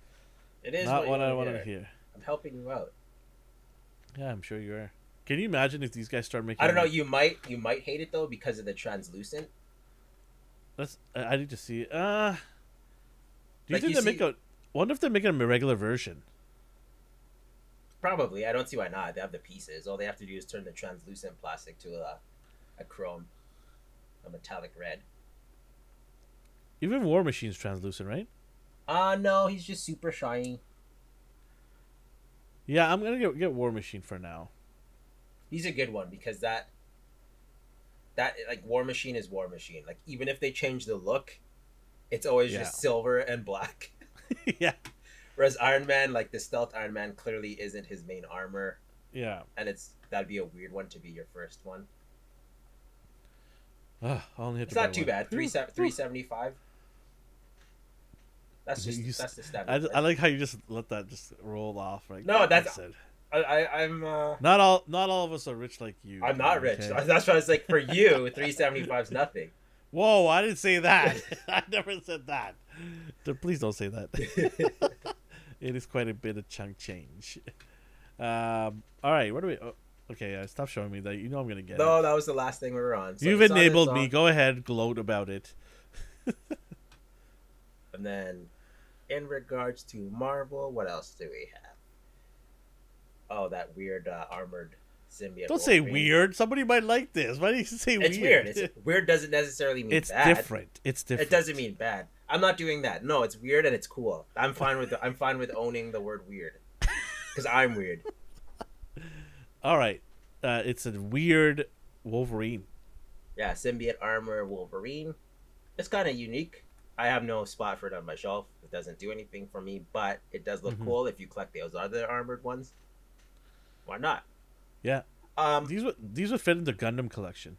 It is not what, what I want to hear. I'm helping you out. Yeah, I'm sure you are. Can you imagine if these guys start making? I don't know. You might, you might hate it though because of the translucent. Let's. I I need to see. Uh, do you Like, think you they make a? Wonder if they're making a regular version. Probably. I don't see why not. They have the pieces. All they have to do is turn the translucent plastic to a, a chrome, a metallic red. Even War Machine's translucent, right? Uh no, he's just super shiny. Yeah, I'm gonna get, get War Machine for now. He's a good one because that that like War Machine is War Machine. Like even if they change the look, it's always Yeah. just silver and black. yeah, Whereas Iron Man, like the stealth Iron Man, clearly isn't his main armor, yeah. and it's that'd be a weird one to be your first one. Ugh, I only have It's to not too one. bad. Three se- three seventy five. That's just you that's the standard. I. I like how you just let that just roll off. Like No, that's- it. I, I I'm uh, Not all. Not all of us are rich like you. I'm not rich. okay? That's why I was like, for you, three seventy five is nothing. Whoa! I didn't say that. I never said that. Please don't say that. It is quite a bit of chunk change. Um. All right. What do we? Oh, okay. Uh, stop showing me that. You know I'm gonna get no, it. that was the last thing we were on. So You've on, enabled me. on. Go ahead. Gloat about it. And then, in regards to Marvel, what else do we have? Oh, that weird uh, armored symbiote. Don't say weird. Somebody might like this. Why do you say weird? It's weird. It's weird doesn't necessarily mean It's bad. different. It's different. It doesn't mean bad. I'm not doing that. No, it's weird and it's cool. I'm fine with I'm fine with owning the word weird. Because I'm weird. All right. Uh, it's a weird Wolverine. Yeah, symbiote armor Wolverine. It's kind of unique. I have no spot for it on my shelf. It doesn't do anything for me, but it does look Mhm. cool if you collect those other armored ones. Why not? Yeah. Um, These would these would fit in the Gundam collection.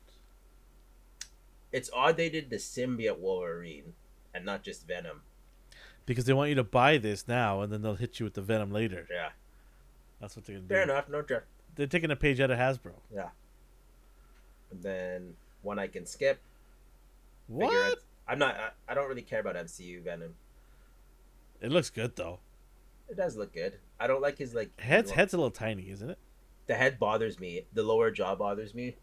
it's odd they did the symbiote Wolverine and not just Venom. Because they want you to buy this now, and then they'll hit you with the Venom later. Yeah, That's what they're gonna fair do. enough. No joke. They're taking a page out of Hasbro. Yeah. And then one I can skip. What? I'm not. I, I don't really care about MCU Venom. It looks good though. It does look good. I don't like his like Head's head's a little tiny, isn't it? The head bothers me. The lower jaw bothers me.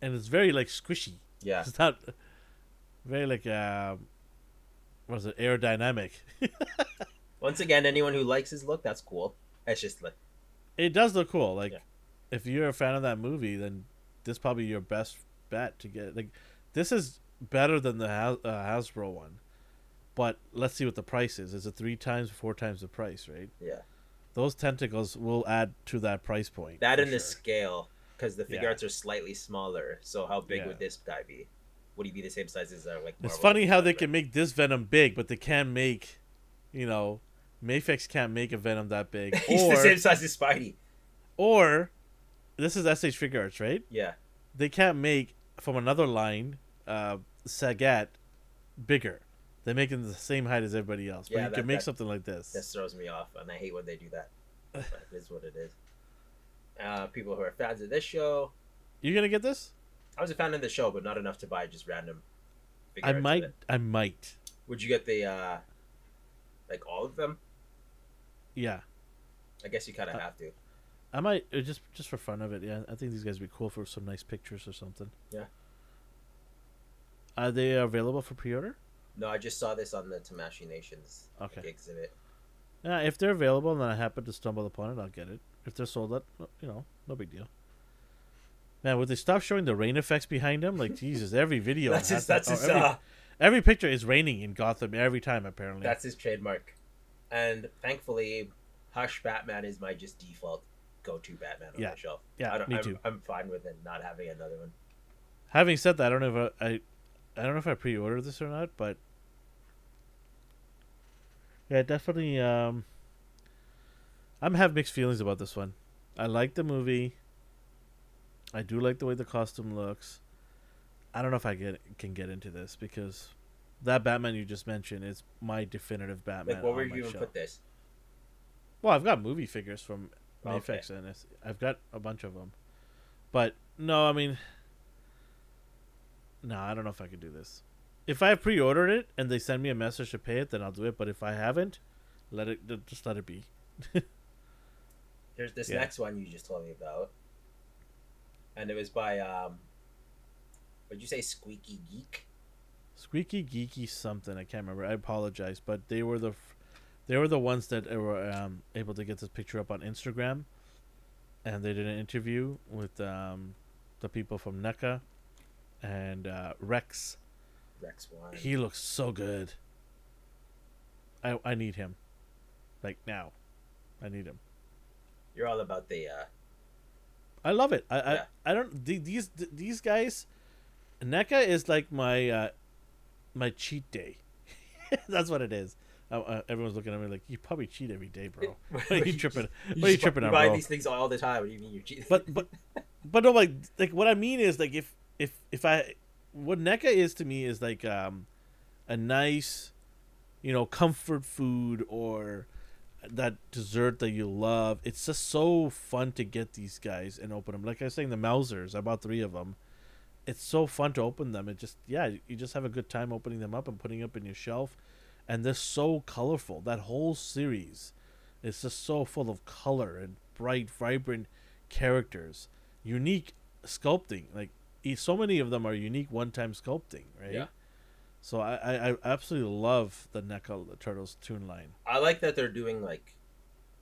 And it's very like squishy. Yeah. It's not very like um, what is it? Aerodynamic. Once again, anyone who likes his look, that's cool. It's just like It does look cool. Like, Yeah. if you're a fan of that movie, then this is probably your best bet to get. Like, this is better than the Has- uh, Hasbro one. But let's see what the price is. Is it three times, four times the price? Right. yeah. Those tentacles will add to that price point. That and the scale, because the Yeah. Figuarts are slightly smaller. So how big Yeah. would this guy be? Would he be the same size as uh, like? It's funny how they can make this Venom big, but they can't make, you know, Mafex can't make a Venom that big. He's or the same size as Spidey. or this is SH Figuarts, right? Yeah. they can't make from another line uh Sagat bigger. They make them the same height as everybody else. yeah, But you that- can make that- something like this. This throws me off, and I hate when they do that. But it is what it is. Uh, people who are fans of this show. You gonna get this? I was a fan of the show, but not enough to buy just random. I might. I might. Would you get the uh, like all of them? Yeah. I guess you kind of Uh, have to. I might uh, just just for fun of it, yeah. I think these guys would be cool for some nice pictures or something. Yeah. Are they available for pre order? No, I just saw this on the Tamashii Nations Okay. exhibit. Yeah, if they're available and then I happen to stumble upon it, I'll get it. If they're sold out, you know, no big deal. Man, would they stop showing the rain effects behind him? Like Jesus, every video. That's his. That's his. every, Uh, every picture is raining in Gotham every time. Apparently, that's his trademark. And thankfully, Hush Batman is my just default go-to Batman on Yeah. my shelf. Yeah, I don't, me I'm, too. I'm fine with it not having another one. Having said that, I don't know if I, I, I don't know if I pre-ordered this or not, but yeah, definitely. Um, I'm have mixed feelings about this one. I like the movie. I do like the way the costume looks. I don't know if I get can get into this because that Batman you just mentioned is my definitive Batman. Like, what were you shelf. put this? Well, I've got movie figures from Okay. And I've got a bunch of them. But no, I mean, no, I don't know if I could do this. If I pre-ordered it and they send me a message to pay it, then I'll do it. But if I haven't, let it just let it be. There's this Yeah. next one you just told me about, and it was by um. What'd you say, Squeaky Geek? Squeaky geeky something I can't remember. I apologize, but they were the, f- they were the ones that were um, able to get this picture up on Instagram, and they did an interview with um, the people from NECA, and uh, Rex. Rex One. He looks so good. I I need him, like now. I need him. You're all about the uh, I love it. I Yeah. I, I don't these these guys. NECA is like my uh, my cheat day. That's what it is. Uh, uh, everyone's looking at me like you probably cheat every day, bro. What are you tripping? What are you tripping you on, buy bro? these things all the time. What do you mean you're cheating? But but but no, like like what I mean is like if if if I what NECA is to me is like um a nice you know comfort food or that dessert that you love. It's just so fun to get these guys and open them. Like I was saying, the Mousers. I bought three of them. It's so fun to open them. It just yeah, you just have a good time opening them up and putting up in your shelf. And they're so colorful. That whole series is just so full of color and bright, vibrant characters, unique sculpting. Like so many of them are unique one-time sculpting, right? Yeah. So I, I, I absolutely love the NECA Turtles tune line. I like that they're doing like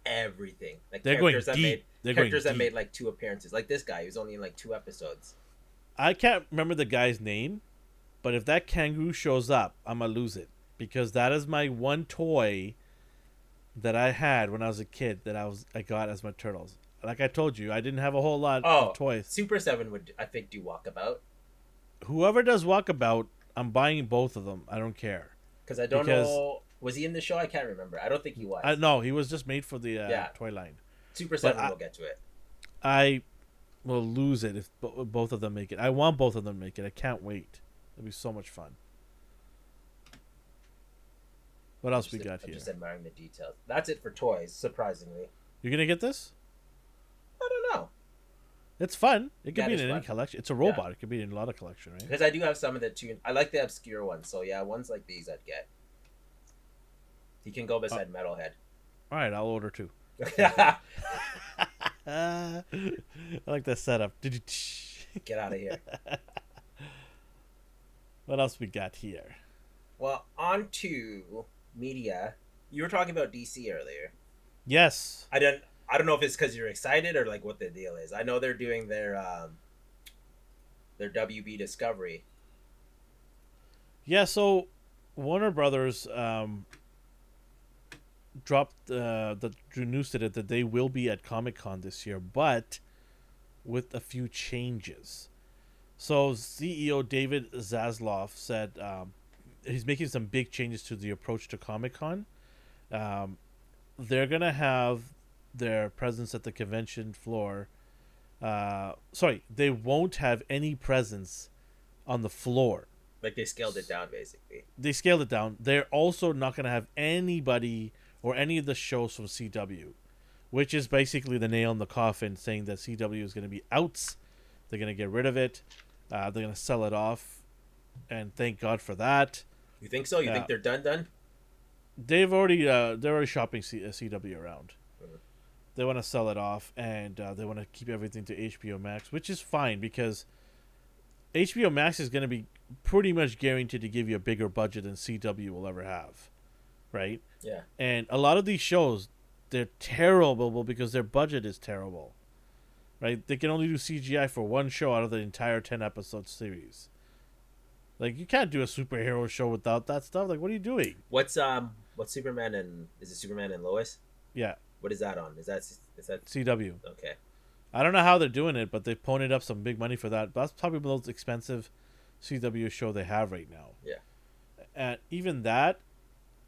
everything. Like They're going characters that made They're characters that deep. made like two appearances. Like this guy, he was only in like two episodes. I can't remember the guy's name, but if that kangaroo shows up, I'm gonna lose it because that is my one toy that I had when I was a kid that I was I got as my turtles. Like I told you, I didn't have a whole lot Oh, of toys. Super Seven would I think do Walkabout Whoever does Walkabout, I'm buying both of them. I don't care. because I don't Because- know. Was he in the show? I can't remember. I don't think he was. I no, he was just made for the uh, Yeah. toy line. Super Seven I- will get to it. I will lose it if bo- both of them make it. I want both of them to make it. I can't wait. It'll be so much fun. What else we got I'm here? just admiring the details. That's it for toys. Surprisingly, You're gonna get this? I don't know It's fun. It could Yeah, be in any fun. collection. It's a robot. It could be in a lot of collection, right? because I do have some of the two. I like the obscure ones, so yeah, ones like these I'd get. He can go beside uh, Metalhead. All right, I'll order two. I like that setup. Get out of here. What else we got here? Well, on to media. You were talking about DC earlier. Yes. I don't. I don't know if it's because you're excited or like what the deal is. I know they're doing their um, their WB Discovery. Yeah, so Warner Brothers um, dropped uh, the news today that they will be at Comic Con this year, but with a few changes. So CEO David Zaslav said um, he's making some big changes to the approach to Comic Con. Um, they're gonna have their presence at the convention floor. Uh, sorry, they won't have any presence on the floor Like they scaled it down basically. they scaled it down. They're also not going to have anybody or any of the shows from CW, which is basically the nail in the coffin, saying that CW is going to be outs. They're going to get rid of it. Uh, they're going to sell it off, and thank God for that. You think so? You Yeah. think they're done? Done? They've already uh, they're already shopping C- uh, CW around. They want to sell it off, and uh, they want to keep everything to HBO Max, which is fine because HBO Max is going to be pretty much guaranteed to give you a bigger budget than CW will ever have, right? Yeah. And a lot of these shows, they're terrible because their budget is terrible, right? They can only do CGI for one show out of the entire ten episode series. Like you can't do a superhero show without that stuff. Like what are you doing? What's um? What's Superman and is it Superman and Lois? Yeah, What is that on? Is that is that CW. okay? I don't know how they're doing it, but they've ponied up some big money for that. That's probably the most expensive CW show they have right now. Yeah. And even that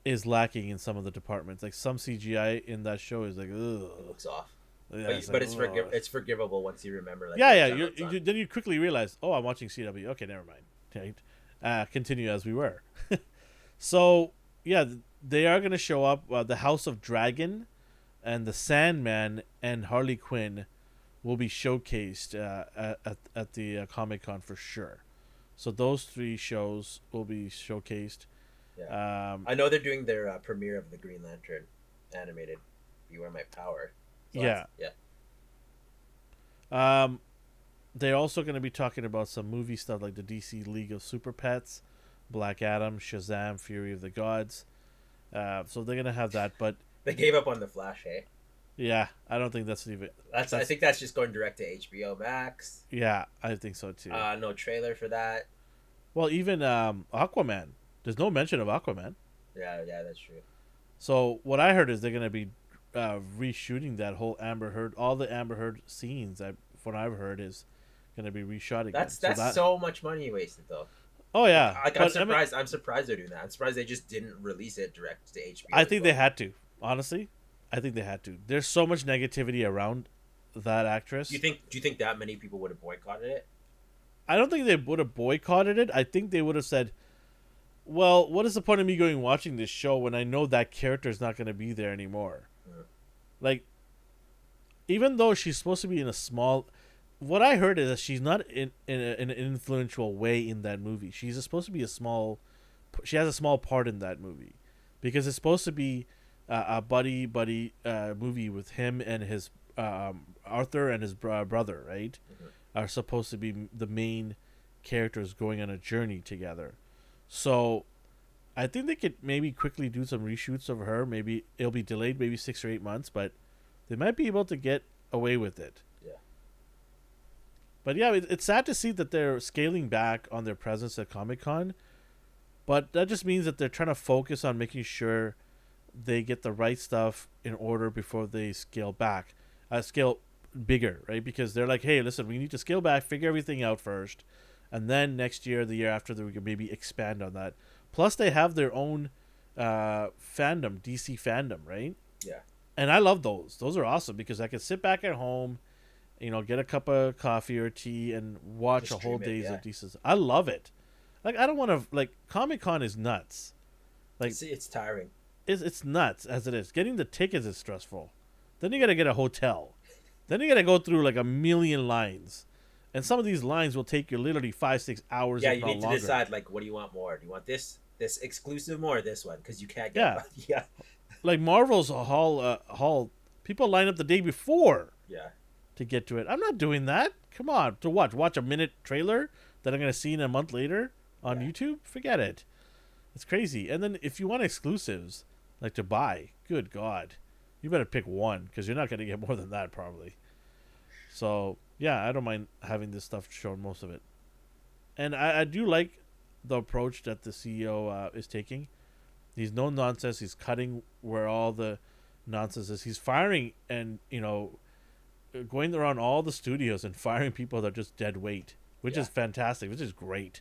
is lacking in some of the departments. Like some CGI in that show is like, ugh. It looks off, Yeah, but, it's but like, it's ugh. forgiv- it's forgivable once you remember. Like yeah, yeah. You, it's on. you, then you quickly realize, oh, I'm watching CW. Okay, never mind. Uh, continue as we were. so yeah, they are going to show up. Uh, the House of Dragon, and the Sandman and Harley Quinn will be showcased uh, at at, the uh, Comic Con for sure. So those three shows will be showcased. Um, I know they're doing their uh, premiere of the Green Lantern animated. You are my power. So Yeah. yeah. Um, they're also going to be talking about some movie stuff like the DC League of Super Pets, Black Adam, Shazam, Fury of the Gods. Uh, so they're going to have that, but They gave up on the Flash. Hey, yeah, I don't think that's even. that's, I think that's just going direct to HBO Max. Yeah, I think so too. Uh, no trailer for that. well, even um, Aquaman. There's no mention of Aquaman. Yeah, yeah, that's true. So what I heard is they're going to be uh, reshooting that whole Amber Heard, all the Amber Heard scenes. I, from what I've heard is going to be reshot again. That's So that's that- so much money wasted though. Oh yeah, Like, I'm I mean- surprised. I'm surprised they're doing that. I'm surprised they just didn't release it direct to HBO. I think well. they had to. Honestly, I think they had to. There's so much negativity around that actress. Do you think? Do you think that many people would have boycotted it? I don't think they would have boycotted it. I think they would have said, "Well, what is the point of me going watching this show when I know that character is not going to be there anymore?" Like, even though she's supposed to be in a small, what I heard is that she's not in in, a, in an influential way in that movie. She's supposed to be a small, she has a small part in that movie, because it's supposed to be uh, a buddy buddy uh, movie with him and his um, Arthur and his br- brother, right? Mhm. Are supposed to be the main characters going on a journey together. So, I think they could maybe quickly do some reshoots of her. Maybe it'll be delayed, maybe six or eight months, but they might be able to get away with it. Yeah. But yeah, it, it's sad to see that they're scaling back on their presence at Comic Con. But that just means that they're trying to focus on making sure they get the right stuff in order before they scale back, uh, scale bigger, right? Because they're like, hey, listen, we need to scale back, figure everything out first, and then next year, the year after, we can maybe expand on that. Plus, they have their own uh, fandom, DC fandom, right? Yeah. And I love those. Those are awesome because I can sit back at home You know, get a cup of coffee or tea and watch Just a whole stream it, days yeah. of decent. I love it. Like I don't want to like Comic Con is nuts. Like it's, it's tiring. It's, it's nuts as it is. Getting the tickets is stressful. Then you got to get a hotel. Then you got to go through like a million lines. And some of these lines will take you literally five, six hours. Yeah, you need to longer. decide like what do you want more? Do you want this this exclusive more or this one? Because you can't Yeah. get yeah Like Marvel's hall, uh, hall. People line up the day before yeah. to get to it. I'm not doing that. Come on, to watch watch a minute trailer that I'm gonna see in a month later on Yeah. YouTube. Forget it. It's crazy. And then if you want exclusives, like to buy, good God, you better pick one because you're not gonna get more than that probably. So yeah, I don't mind having this stuff shown most of it, and I, I do like the approach that the CEO uh, is taking. He's no nonsense. He's cutting where all the nonsense is. He's firing and you know going around all the studios and firing people that are just dead weight, which is fantastic, which is great.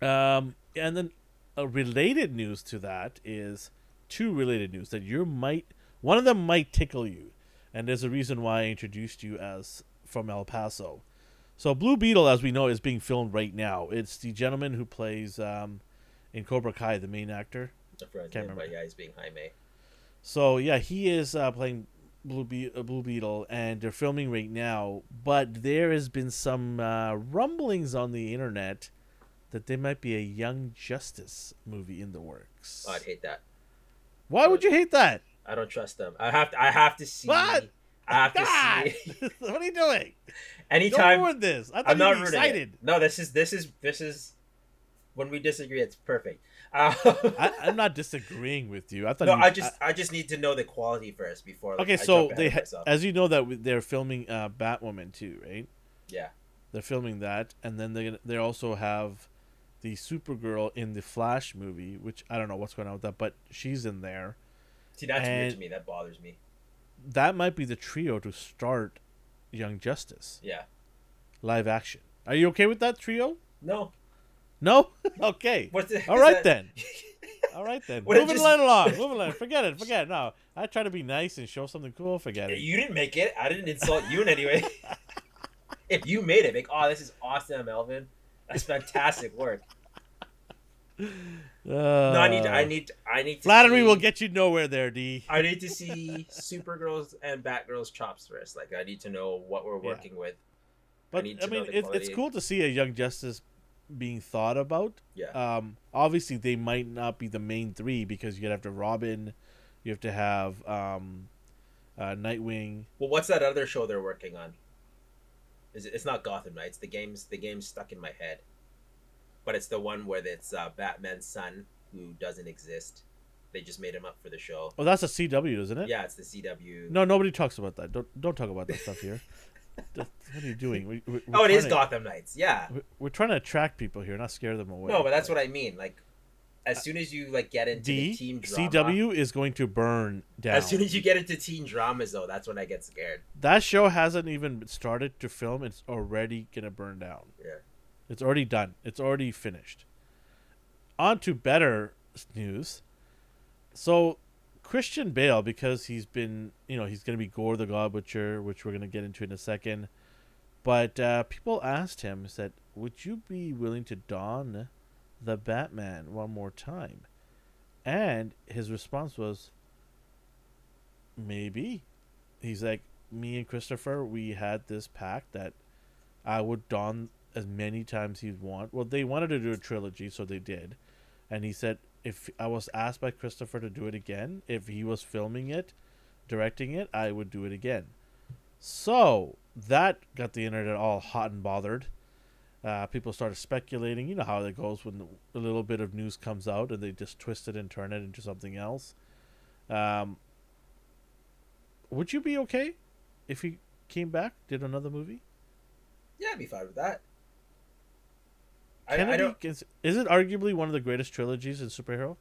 Um, and then a related news to that is two related news that you might one of them might tickle you, and there's a reason why I introduced you as from El Paso. So Blue Beetle, as we know, is being filmed right now. It's the gentleman who plays um, in Cobra Kai, the main actor. I Can't name, remember. yeah, he's being Jaime. So yeah, he is uh, playing Blue, Be- uh, Blue Beetle, and they're filming right now. But there has been some uh, rumblings on the internet that there might be a Young Justice movie in the works. Oh, I'd hate that. Why would you hate that? I don't trust them. I have to. I have to see. What? I have to God! see. what are you doing? Don't Anytime. ruin this. I I'm not excited. it. No, this is this is this is when we disagree. It's perfect. Uh, I, I'm not disagreeing with you. I thought. no, you, I just I, just need to know the quality first before. Like, okay, I so they, myself. as you know, that they're filming uh, Batwoman too, right? yeah. They're filming that, and then they they also have the Supergirl in the Flash movie, which I don't know what's going on with that, but she's in there. See, that's weird to me. That bothers me. That might be the trio to start Young Justice Yeah. live action. Are you okay with that trio? No. No. okay. What's the, All right that- then. All right then. It Moving just- right along. Moving along. Forget it. Forget it. No, I try to be nice and show something cool. Forget it. You didn't make it. I didn't insult you in any way. if you made it, like, oh, this is awesome, Elvin. That's fantastic work. Uh, No, I need, I need, I need. To Flattery see, will get you nowhere there, D. I need to see Supergirl's and Batgirl's chops first. Like, I need to know what we're Yeah. working with. But need I, mean, it's it's cool to see a Young Justice being thought about. Yeah. Um, obviously, they might not be the main three because you have to Robin, you have to have um, uh, Nightwing. Well, what's that other show they're working on? Is it, it's not Gotham Knights. The game's the game's stuck in my head, but it's the one where it's uh, Batman's son who doesn't exist. They just made him up for the show. Oh, that's a CW, isn't it? Yeah, it's the CW. No, nobody talks about that. Don't don't talk about that stuff here. What are you doing? We, we, oh, it is to, Gotham Knights. Yeah. we- We're trying to attract people here, not scare them away. No, but that's what I mean. Like, as soon as you like get into D the teen drama, CW is going to burn down. As soon as you get into teen dramas, though, that's when I get scared. that show hasn't even started to film, it's already gonna burn down. Yeah. It's already done. It's already finished. On to better news. So, Christian Bale, because he's been, you know, he's going to be Gorr the God Butcher, which we're going to get into in a second. But uh, people asked him, said, would you be willing to don the Batman one more time? And his response was, maybe. He's like, me and Christopher, we had this pact that I would don as many times he'd want. Well, they wanted to do a trilogy, so they did. And he said if I was asked by Christopher to do it again, if he was filming it, directing it, I would do it again. So that got the internet all hot and bothered. Uh, people started speculating. You know how that goes when a little bit of news comes out and they just twist it and turn it into something else. Um, would you be okay if he came back, did another movie? Yeah, I'd be fine with that. I, Can I it don't. is, is it arguably one of the greatest trilogies in superhero?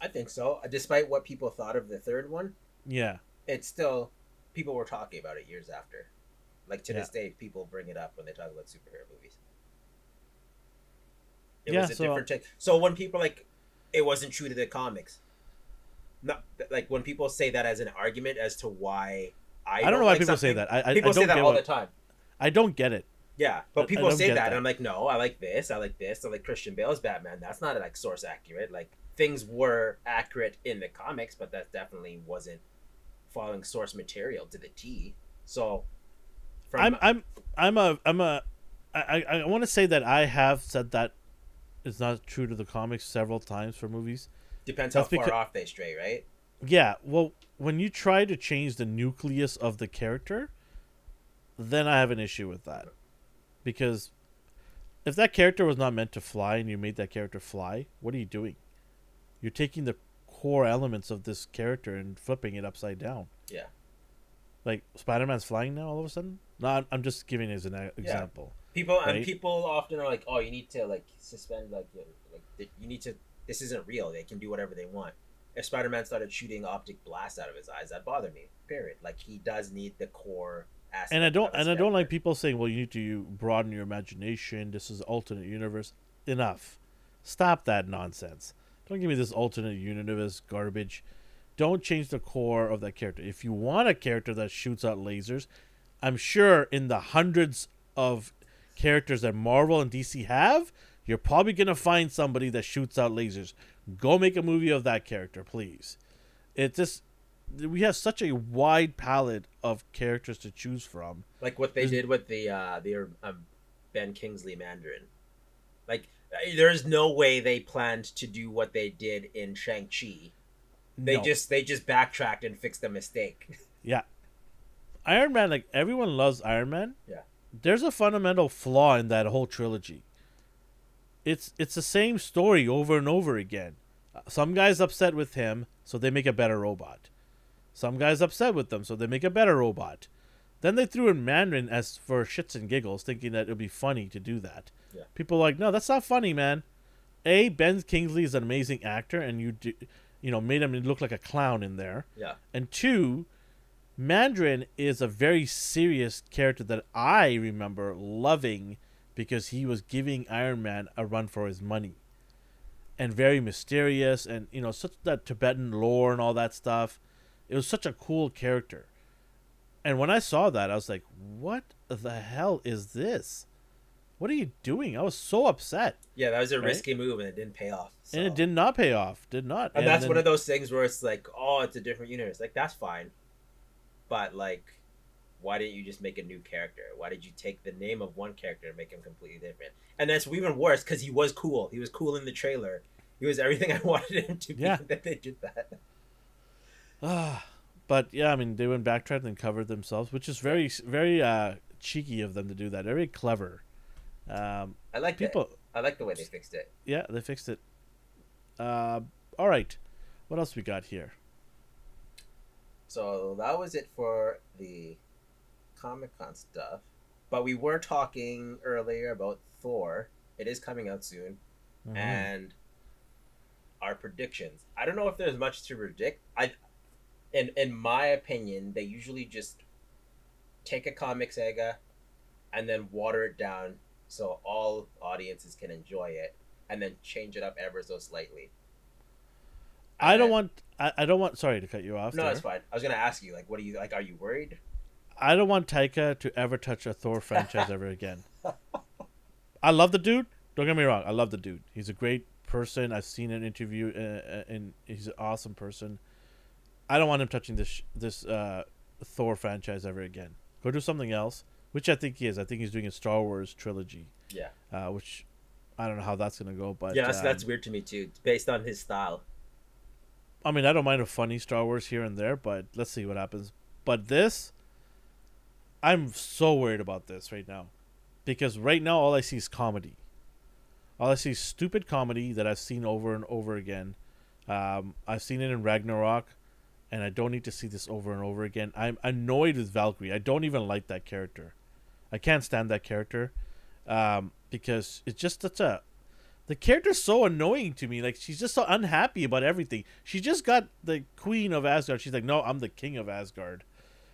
I think so. Despite what people thought of the third one, Yeah. it's still people were talking about it years after. Like to this day, people bring it up when they talk about superhero movies. It Yeah, was a so- different take. So when people like, it wasn't true to the comics. Not like when people say that as an argument as to why I, I don't know why like people say that. I, I, people I say that get all what, the time. I don't get it. Yeah, but people say that, that. and I'm like, no, I like this, I like this, I like Christian Bale's Batman. That's not like source accurate. Like things were accurate in the comics, but that definitely wasn't following source material to the T. So, from I'm I'm I'm a I'm a I, I want to say that I have said that is not true to the comics several times for movies. depends how far becau- off they stray, right? Yeah, well, when you try to change the nucleus of the character, then I have an issue with that. Because if that character was not meant to fly and you made that character fly, what are you doing? You're taking the core elements of this character and flipping it upside down. Yeah. Like Spider-Man's flying now all of a sudden? No, I'm, I'm just giving it as an example. People and people often are like, oh, you need to like suspend like your, like you need to. This isn't real. They can do whatever they want. If Spider-Man started shooting optic blasts out of his eyes, that bothered me. Period. Like he does need the core aspect. and I don't and I don't like people saying, "Well, you need to broaden your imagination. This is alternate universe." Enough. Stop that nonsense. Don't give me this alternate universe garbage. Don't change the core of that character. If you want a character that shoots out lasers, I'm sure in the hundreds of characters that Marvel and DC have, you're probably gonna find somebody that shoots out lasers. Go make a movie of that character, please. It just we have such a wide palette of characters to choose from. like what they There's- did with the uh the um, Ben Kingsley Mandarin. Like uh, there's no way they planned to do what they did in Shang Chi. They No. just they just backtracked and fixed a mistake. yeah. Iron Man, like everyone loves Iron Man. Yeah. There's a fundamental flaw in that whole trilogy. It's it's the same story over and over again. Some guys upset with him, so they make a better robot. Some guys upset with them, so they make a better robot. Then they threw in Mandarin as for shits and giggles, thinking that it would be funny to do that. Yeah. People are like, no, that's not funny, man. A Ben Kingsley is an amazing actor, and you do, you know, made him look like a clown in there. yeah. And two, Mandarin is a very serious character that I remember loving because he was giving Iron Man a run for his money. And very mysterious and you know, such that Tibetan lore and all that stuff. It was such a cool character. And when I saw that, I was like, "What the hell is this? What are you doing?" I was so upset. Yeah, that was a Right? risky move and it didn't pay off. And it did not pay off. Did not. And, that's then- one of those things where it's like, oh, it's a different universe. Like that's fine, but like, why didn't you just make a new character? Why did you take the name of one character and make him completely different? And that's even worse because he was cool. He was cool in the trailer. He was everything I wanted him to be. Yeah. That they did that. Ah, but yeah, I mean, they went backtracked and covered themselves, which is very, very uh, cheeky of them to do that. Very clever. Um, I like people, it. I like the way they fixed it. yeah, they fixed it. Uh, all right, what else we got here? So that was it for the Comic Con stuff. But we were talking earlier about Thor. It is coming out soon. Mhm. and our predictions. I don't know if there's much to predict. I, in in my opinion, they usually just take a comic saga and then water it down so all audiences can enjoy it, and then change it up ever so slightly. I don't want. I, I don't want. Sorry to cut you off. No, there. it's fine. I was gonna ask you, like, what do you like? Are you worried? I don't want Taika to ever touch a Thor franchise ever again. I love the dude. Don't get me wrong. I love the dude. He's a great person. I've seen an interview, uh, uh, and he's an awesome person. I don't want him touching this this uh, Thor franchise ever again. Go do something else, which I think he is. I think he's doing a Star Wars trilogy, Yeah, uh, which I don't know how that's gonna go. But yeah, that's, that's um, weird to me too, based on his style. I mean, I don't mind a funny Star Wars here and there, but let's see what happens. But this, I'm so worried about this right now, because right now all I see is comedy. All I see is stupid comedy that I've seen over and over again. Um, I've seen it in Ragnarok, and I don't need to see this over and over again. I'm annoyed with Valkyrie. I don't even like that character. I can't stand that character um, because it's just such a the character's so annoying to me. Like she's just so unhappy about everything. She just got the queen of Asgard. She's like, no, I'm the king of Asgard.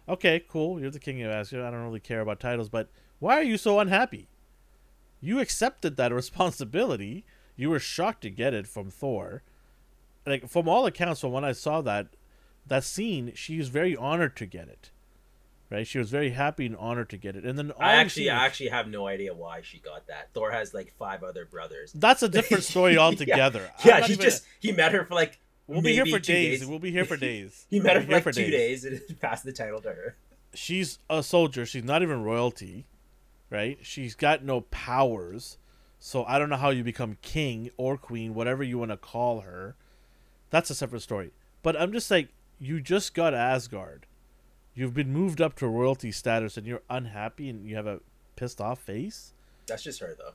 Okay, cool. You're the king of Asgard. I don't really care about titles, but why are you so unhappy? You accepted that responsibility. You were shocked to get it from Thor. Like from all accounts, from when I saw that that scene, she was very honored to get it. Right? She was very happy and honored to get it, and then I actually, I actually have no idea why she got that. Thor has like five other brothers. that's a different story altogether. Yeah, not he even- just he met her for like we'll be here for two days. We'll be here for days. he met her We'll for like two days and passed the title to her. she's a soldier. She's not even royalty, right? She's got no powers. So I don't know how you become king or queen, whatever you want to call her. That's a separate story. But I'm just like, you just got Asgard. You've been moved up to royalty status and you're unhappy and you have a pissed off face. That's just her though.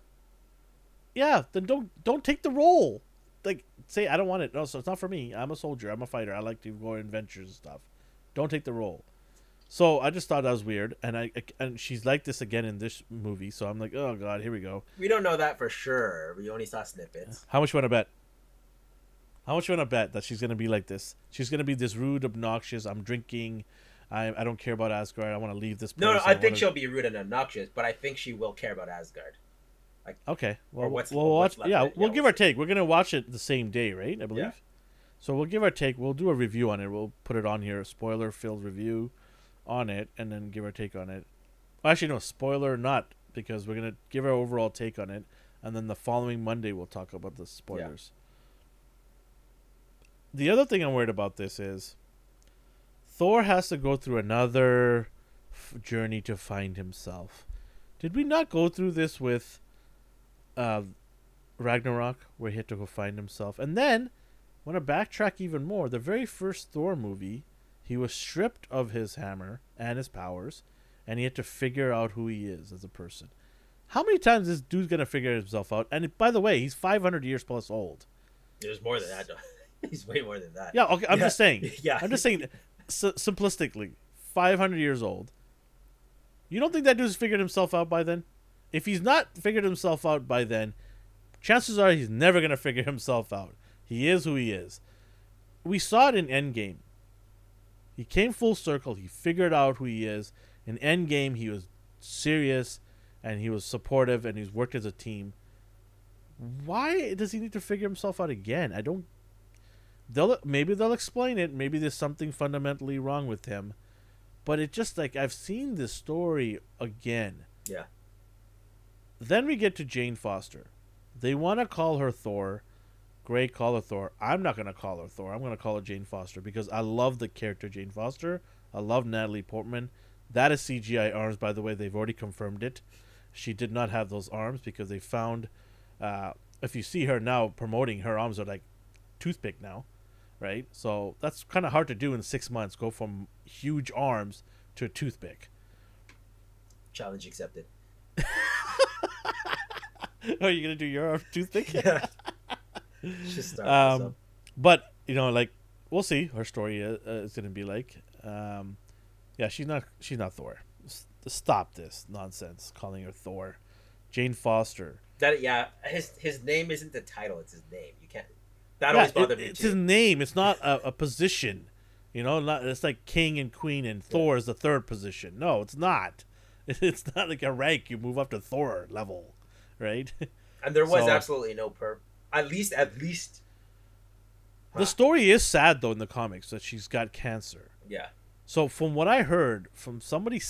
Yeah, then don't don't take the role. Like say I don't want it. No, so it's not for me. I'm a soldier. I'm a fighter. I like to go on adventures and stuff. Don't take the role. So I just thought that was weird, and I and she's like this again in this movie. So I'm like, oh god, here we go. We don't know that for sure. We only saw snippets. How much you want to bet? How much you want to bet that she's gonna be like this? She's gonna be this rude, obnoxious. I'm drinking. I I don't care about Asgard. I want to leave this. Place. No, no, I think wanna- she'll be rude and obnoxious, but I think she will care about Asgard. Okay. Well, what's- we'll watch. what's Yeah, we'll Yeah, give our take. We're gonna watch it the same day, right? I believe. Yeah. So we'll give our take. We'll do a review on it. We'll put it on here, a spoiler-filled review on it, and then give our take on it. Actually, no, spoiler not because we're gonna give our overall take on it, and then the following Monday we'll talk about the spoilers. The other thing I'm worried about this is Thor has to go through another f- journey to find himself. Did we not go through this with uh, Ragnarok, where he had to go find himself? And then, want to backtrack even more, the very first Thor movie, he was stripped of his hammer and his powers, and he had to figure out who he is as a person. How many times is this dude's gonna figure himself out? And by the way, he's 500 years plus old. There's more than that. He's way more than that. Yeah, okay. I'm Yeah. just saying. Yeah. I'm just saying, s- simplistically, 500 years old. You don't think that dude's figured himself out by then? If he's not figured himself out by then, chances are he's never gonna figure himself out. He is who he is. We saw it in Endgame. He came full circle. He figured out who he is. In Endgame, he was serious, and he was supportive, and he's worked as a team. Why does he need to figure himself out again? I don't they'll maybe they'll explain it. Maybe there's something fundamentally wrong with him. But it just like i've seen this story again. Yeah. then we get to jane foster. They want to call her thor. Great call her thor. I'm not going to call her thor. I'm going to call her jane foster because i love the character jane foster. I love natalie portman. That is cgi arms by the way. They've already confirmed it. She did not have those arms because they found uh, if you see her now promoting her arms are like toothpick now right? So that's kind of hard to do in six months. Go from huge arms to a toothpick. Challenge accepted. Are you gonna do your arm toothpick? Yeah. Just start um, but you know, like we'll see. Her story uh, uh, is gonna be like, um, yeah, she's not she's not Thor. S- stop this nonsense calling her Thor. Jane Foster. that. Yeah, his his name isn't the title; it's his name. That Yeah, always bothered it- me it's too. his name. It's not a, a position. You know, not it's like king and queen, and Thor is the third position. No, it's not. It's not like a rank you move up to Thor level, right? And there was So- absolutely no per. At least, at least. The story is sad though in the comics that she's got cancer. Yeah. So from what I heard from somebody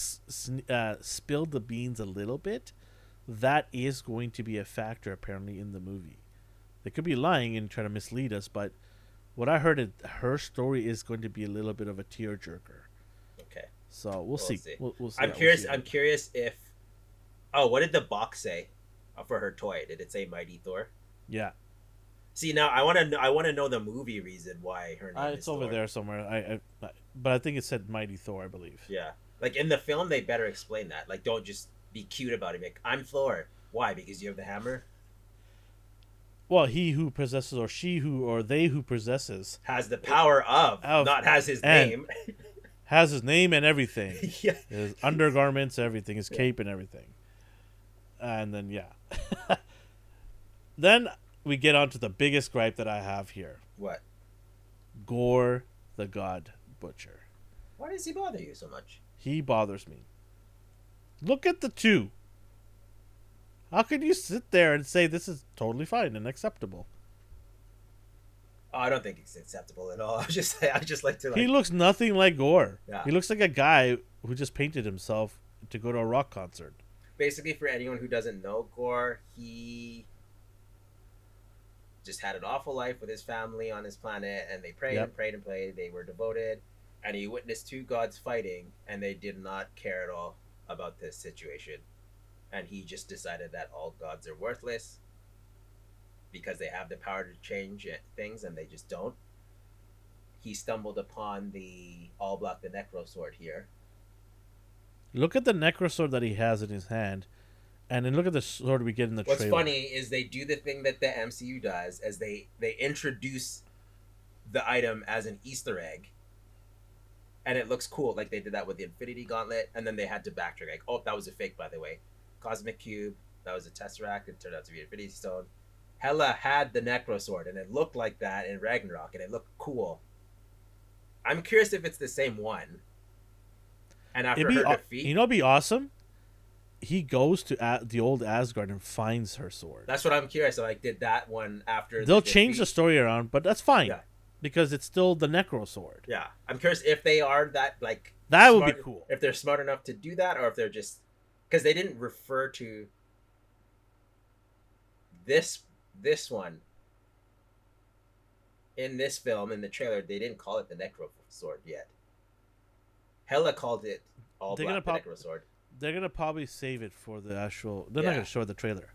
uh, spilled the beans a little bit, that is going to be a factor apparently in the movie. They could be lying and trying to mislead us, but what I heard is her story is going to be a little bit of a tearjerker. Okay. So we'll, We'll see. see. We'll, we'll see. I'm Yeah, curious. I'm curious if. Oh, what did the box say uh, for her toy? Did it say Mighty Thor? yeah, See now, I want to. know I want to know the movie reason why her name uh, is it's over Thor. there somewhere. I, I, but I think it said Mighty Thor, I believe. Yeah, like in the film, they better explain that. Like, don't just be cute about it. Like, I'm Thor. Why? Because you have the hammer. Well, he who possesses, or she who, or they who possesses, Has the power of, Of- not has his name. has his name and everything. yeah. his undergarments, everything, his cape and everything. And then yeah. then we get on to the biggest gripe that I have here. What? Gorr the God Butcher. Why does he bother you so much? He bothers me. Look at the two. How can you sit there and say this is totally fine and acceptable? Oh, I don't think it's acceptable at all. I just I just like to like he looks nothing like Gorr. Yeah. He looks like a guy who just painted himself to go to a rock concert. basically for anyone who doesn't know Gorr, he just had an awful life with his family on his planet, and they prayed Yep. and prayed and prayed. They were devoted, and he witnessed two gods fighting, and they did not care at all about this situation. And he just decided that all gods are worthless because they have the power to change things, and they just don't. He stumbled upon the all black the necro sword here, Look at the Necro Sword that he has in his hand, and then look at the sword we get in the What's trailer. funny is they do the thing that the MCU does, as they they introduce the item as an Easter egg, and it looks cool. Like they did that with the Infinity Gauntlet, and then they had to backtrack. Like, oh, that was a fake, by the way. Cosmic Cube, that was a Tesseract. It turned out to be Infinity Stone. Hela had the Necro Sword, and it looked like that in Ragnarok, and it looked cool. I'm curious if it's the same one. And after It'd be, her defeat, you know, it'd be awesome. He goes to a- the old Asgard and finds her sword. that's what I'm curious. Like, did that one after? They'll the change the story around, but that's fine Yeah. because it's still the necro sword. Yeah, I'm curious if they are that like That would be cool. If they're smart enough to do that, or if they're just because they didn't refer to this this one in this film in the trailer. They didn't call it the Necro Sword yet. Hela called it all They're black gonna the Necro Sword. They're gonna probably save it for the actual. They're Yeah. not gonna show the trailer.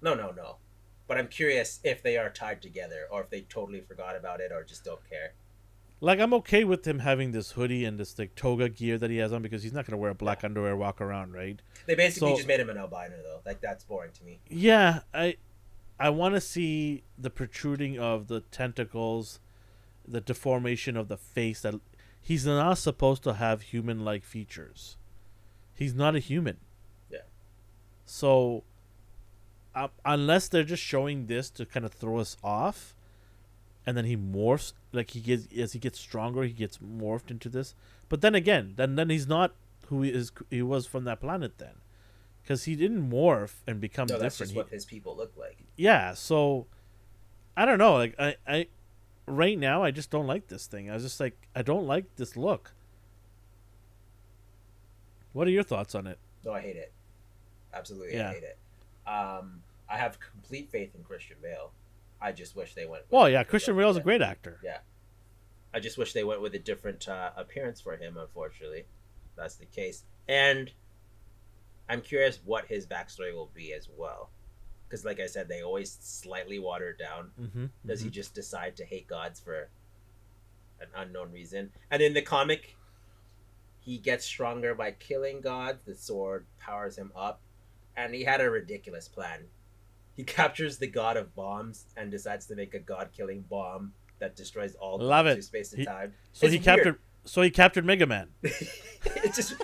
No, no, no. But I'm curious if they are tied together, or if they totally forgot about it, or just don't care. Like I'm okay with him having this hoodie and this like toga gear that he has on because he's not gonna wear black underwear walk around, right? They basically So- just made him an albino, though. Like that's boring to me. Yeah, I I want to see the protruding of the tentacles, the deformation of the face. That he's not supposed to have human-like features. He's not a human. Yeah. So, uh, unless they're just showing this to kind of throw us off, and then he morphs like he gets as he gets stronger, he gets morphed into this. But then again, then then he's not who he is. He was from that planet then, because he didn't morph and become No, that's different. just He- what his people look like. yeah so i don't know like i i right now i just don't like this thing i was just like i don't like this look what are your thoughts on it No, I hate it. Absolutely, Yeah. I hate it. Um, I have complete faith in Christian Bale. I just wish they went. with well yeah christian. Bale's a great actor Yeah. I just wish they went with a different uh, appearance for him. Unfortunately, that's the case, and I'm curious what his backstory will be as well. Because, like I said, they always slightly water it down. mm-hmm, Does he just decide to hate gods for an unknown reason? And in the comic, he gets stronger by killing gods. The sword powers him up, and he had a ridiculous plan. He captures the god of bombs and decides to make a god-killing bomb that destroys all Love it. space and He- time. so It's he weird. captured so he captured mega man it's just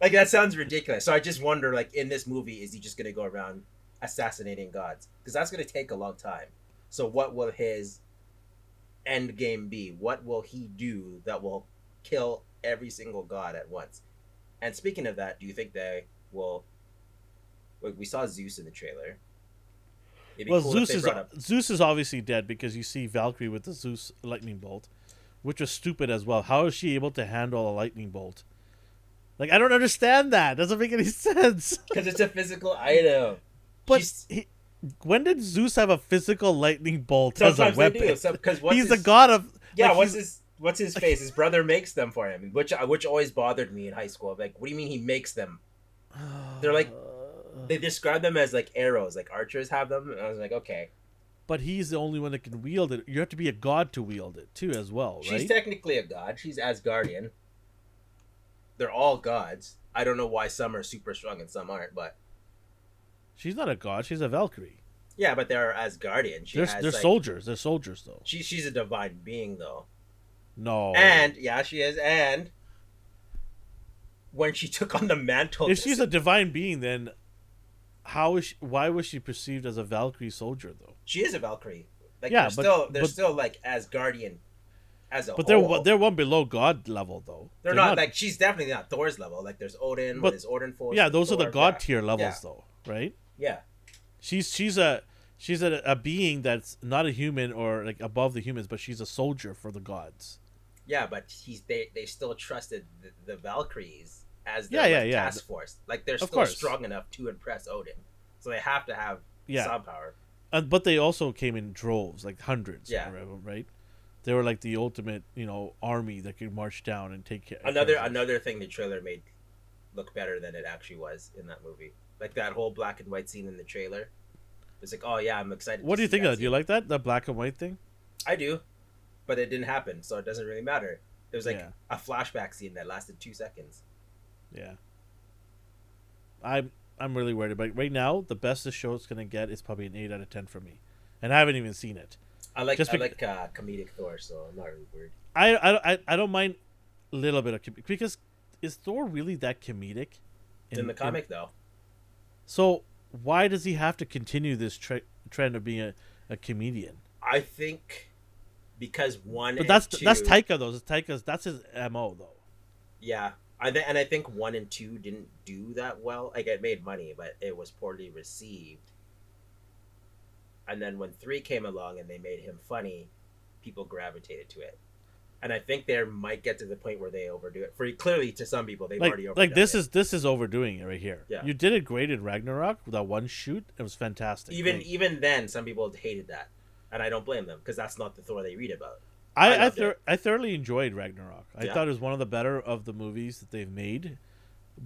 like that sounds ridiculous. So I just wonder, like in this movie, is he just gonna go around assassinating gods? Because that's gonna take a long time. So what will his end game be? What will he do that will kill every single god at once? And speaking of that, do you think they will? Like we saw Zeus in the trailer. Well cool zeus is up- zeus is obviously dead because you see valkyrie with the zeus lightning bolt which was stupid as well how is she able to handle a lightning bolt like i don't understand that doesn't make any sense because it's a physical item. but he, when did zeus have a physical lightning bolt as a Sometimes weapon. Because what's he's his, the god of Yeah, like, what's his what's his face? His brother makes them for him, which which always bothered me in high school. Like, what do you mean he makes them? They're like- They describe them as like arrows, like archers have them. And I was like, okay, but he's the only one that can wield it. You have to be a god to wield it too, as well, she's right? technically a god. She's Asgardian. They're all gods. I don't know why some are super strong and some aren't, but she's not a god. She's a Valkyrie. yeah, but they're Asgardian. She They're, has they're like, soldiers. They're soldiers, though. She she's a divine being though, No. and yeah, she is. And when she took on the mantle, if she's a divine being, then how is she, why was she perceived as a Valkyrie soldier, though? She is a Valkyrie. Like Yeah, they're but- still they're but- still like Asgardian as a But they're one- they're one below god level, though. They're, not, like she's definitely not Thor's level. Like there's Odin But- his Odin force. yeah, those are the god tier levels, Yeah. though, right? Yeah, She's she's a she's a, a being that's not a human or like above the humans, but she's a soldier for the gods. Yeah, but he's they they still trusted the, the Valkyries as their yeah, like, yeah. task force. Like they're Of still course. strong enough to impress Odin, so they have to have Yeah. some power. Uh, but they also came in droves, like hundreds. Yeah. right- right. They were like the ultimate, you know, army that could march down and take care. Another of another thing the trailer made look better than it actually was in that movie. Like that whole black and white scene in the trailer. It's like, oh yeah, I'm excited. What do you think of that? Do you like that? The black and white thing? I do, but it didn't happen, so it doesn't really matter. It was like Yeah. a flashback scene that lasted two seconds. Yeah. I'm I'm really worried about it. Right now, the best the show's gonna get is probably an eight out of ten for me, and I haven't even seen it. I like Just I like uh, comedic Thor, so I'm not really worried. I I I, I don't mind a little bit of because is Thor really that comedic? In, the comic, though, so why does he have to continue this tre- trend of being a, a comedian? I think because one. But that's two, that's Taika though. It's Taika's that's his mo though. Yeah, I th- and I think one and two didn't do that well. Like it made money, but it was poorly received. And then when three came along and they made him funny, people gravitated to it. And I think they might get to the point where they overdo it. For clearly, to some people, they've Like already overdone like this it. is this is overdoing it right here. Yeah. You did it great in Ragnarok. That one shoot, it was fantastic. even Like, even then, some people hated that, and I don't blame them because that's not the Thor they read about. I I I, thoroughly enjoyed Ragnarok. I Yeah. thought it was one of the better of the movies that they've made,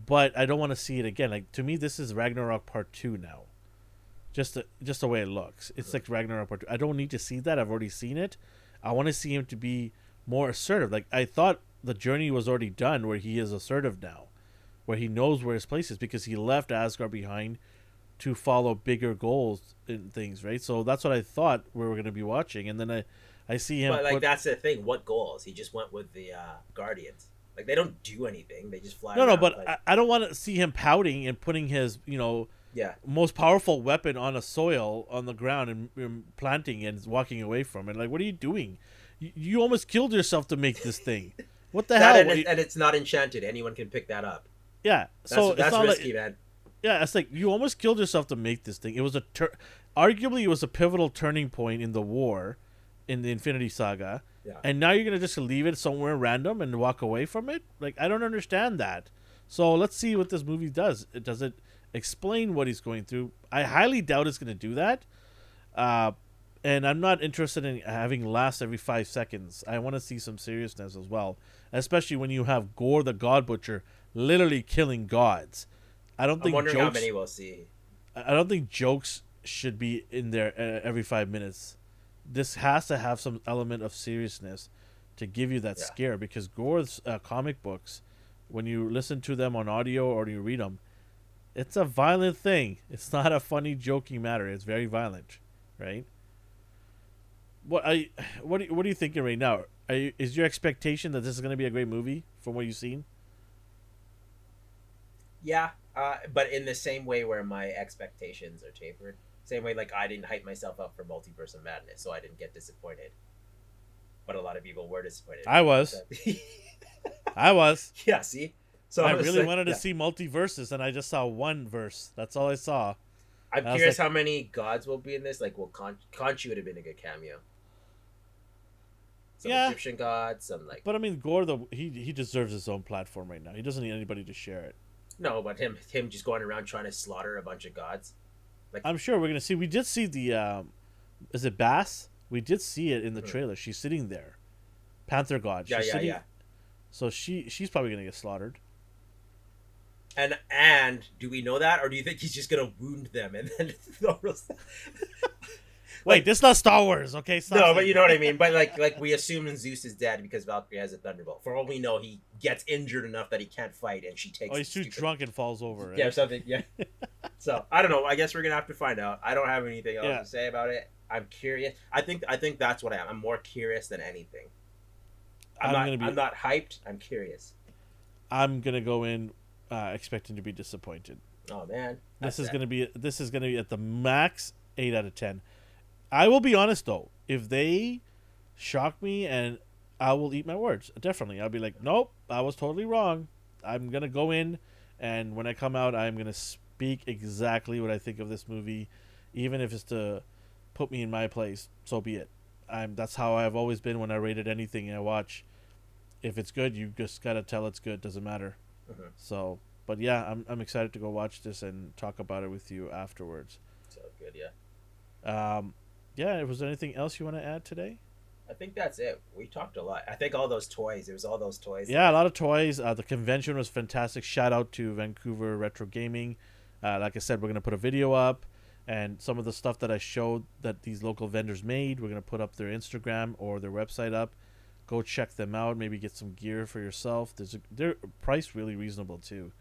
but I don't want to see it again. Like to me, this is Ragnarok Part Two now. Just the, just the way it looks, it's like Ragnarok Part Two. I don't need to see that. I've already seen it. I want to see him to be more assertive. Like I thought the journey was already done, where he is assertive now, where he knows where his place is because he left Asgard behind to follow bigger goals and things. Right. So that's what I thought we were going to be watching, and then I. I see him. but like put- that's the thing. What goals? He just went with the uh, Guardians. Like they don't do anything. They just fly. No, no, but like- I, I don't want to see him pouting and putting his, you know, yeah, most powerful weapon on a soil on the ground and, and planting and walking away from it. Like, what are you doing? You, you almost killed yourself to make this thing. What the hell? and, it, you- and it's not enchanted. Anyone can pick that up. yeah. That's, So that's risky, like man. yeah, it's like you almost killed yourself to make this thing. It was a tur- arguably it was a pivotal turning point in the war, in the Infinity Saga. Yeah. And now you're gonna just leave it somewhere random and walk away from it? Like I don't understand that. So let's see what this movie does. It does it explain what he's going through. I highly doubt it's gonna do that. Uh, and I'm not interested in having laughs every five seconds. I want to see some seriousness as well, especially when you have Gorr the God Butcher literally killing gods. I don't I'm think jokes. how many we'll see. I don't think jokes should be in there uh, every five minutes. This has to have some element of seriousness to give you that Yeah. scare because Gorr's uh, comic books, when you listen to them on audio or you read them, it's a violent thing. It's not a funny, joking matter. It's very violent, right? What I what are, you- what are you thinking right now? Are you, is your expectation that this is going to be a great movie from what you've seen? Yeah, uh, but in the same way where my expectations are tapered. Same way, like I didn't hype myself up for Multiverse of Madness, so I didn't get disappointed. But a lot of people were disappointed. I was. I was. yeah, see. So I really like- wanted to yeah. see multiverses, and I just saw one verse. That's all I saw. I'm I curious like- how many gods will be in this. Like, well, Con- Khonshu would have been a good cameo. Some Yeah. Egyptian gods, some like But I mean, Gorr, the he he deserves his own platform right now. He doesn't need anybody to share it. no, but him him just going around trying to slaughter a bunch of gods. I'm sure we're gonna see. We did see the, um, is it Bast? We did see it in the Mhm. trailer. She's sitting there, Panther God. Yeah, She's yeah, sitting, yeah. So she she's probably gonna get slaughtered. And and do we know that, or do you think he's just gonna wound them and then? Wait, this is not Star Wars, okay? Stop No, saying but you know what I mean. But like, like we assume Zeus is dead because Valkyrie has a thunderbolt. For all we know, he gets injured enough that he can't fight, and she takes. Oh, he's too stupid- drunk and falls over. Right? Yeah, something. Yeah. so I don't know. I guess we're gonna have to find out. I don't have anything else Yeah. to say about it. I'm curious. I think I think that's what I am. I'm more curious than anything. I'm, I'm not. gonna be- I'm not hyped. I'm curious. I'm gonna go in uh, expecting to be disappointed. Oh man, This is gonna be this is gonna be at the max eight out of ten. I will be honest though, if they shock me and I will eat my words. Definitely, I'll be like, nope, I was totally wrong. I'm gonna go in, and when I come out, I'm gonna speak exactly what I think of this movie, even if it's to put me in my place. So be it. I'm that's how I've always been when I rated anything I watch. If it's good, you just gotta tell it's good. Doesn't matter. Mhm. So, but yeah, I'm I'm excited to go watch this and talk about it with you afterwards. So good, yeah. Um, yeah. Was there anything else you want to add today? I think that's it. We talked a lot. I think all those toys. It was all those toys. Yeah, a lot of toys. Uh, the convention was fantastic. Shout out to Vancouver Retro Gaming. Uh, like I said, we're gonna put a video up, and some of the stuff that I showed that these local vendors made, we're gonna put up their Instagram or their website up. Go check them out. Maybe get some gear for yourself. There's a, they're priced really reasonable too.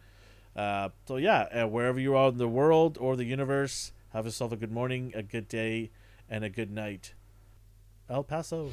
Uh, so yeah, wherever you are in the world or the universe, have yourself a good morning, a good day, and a good night. El Paso.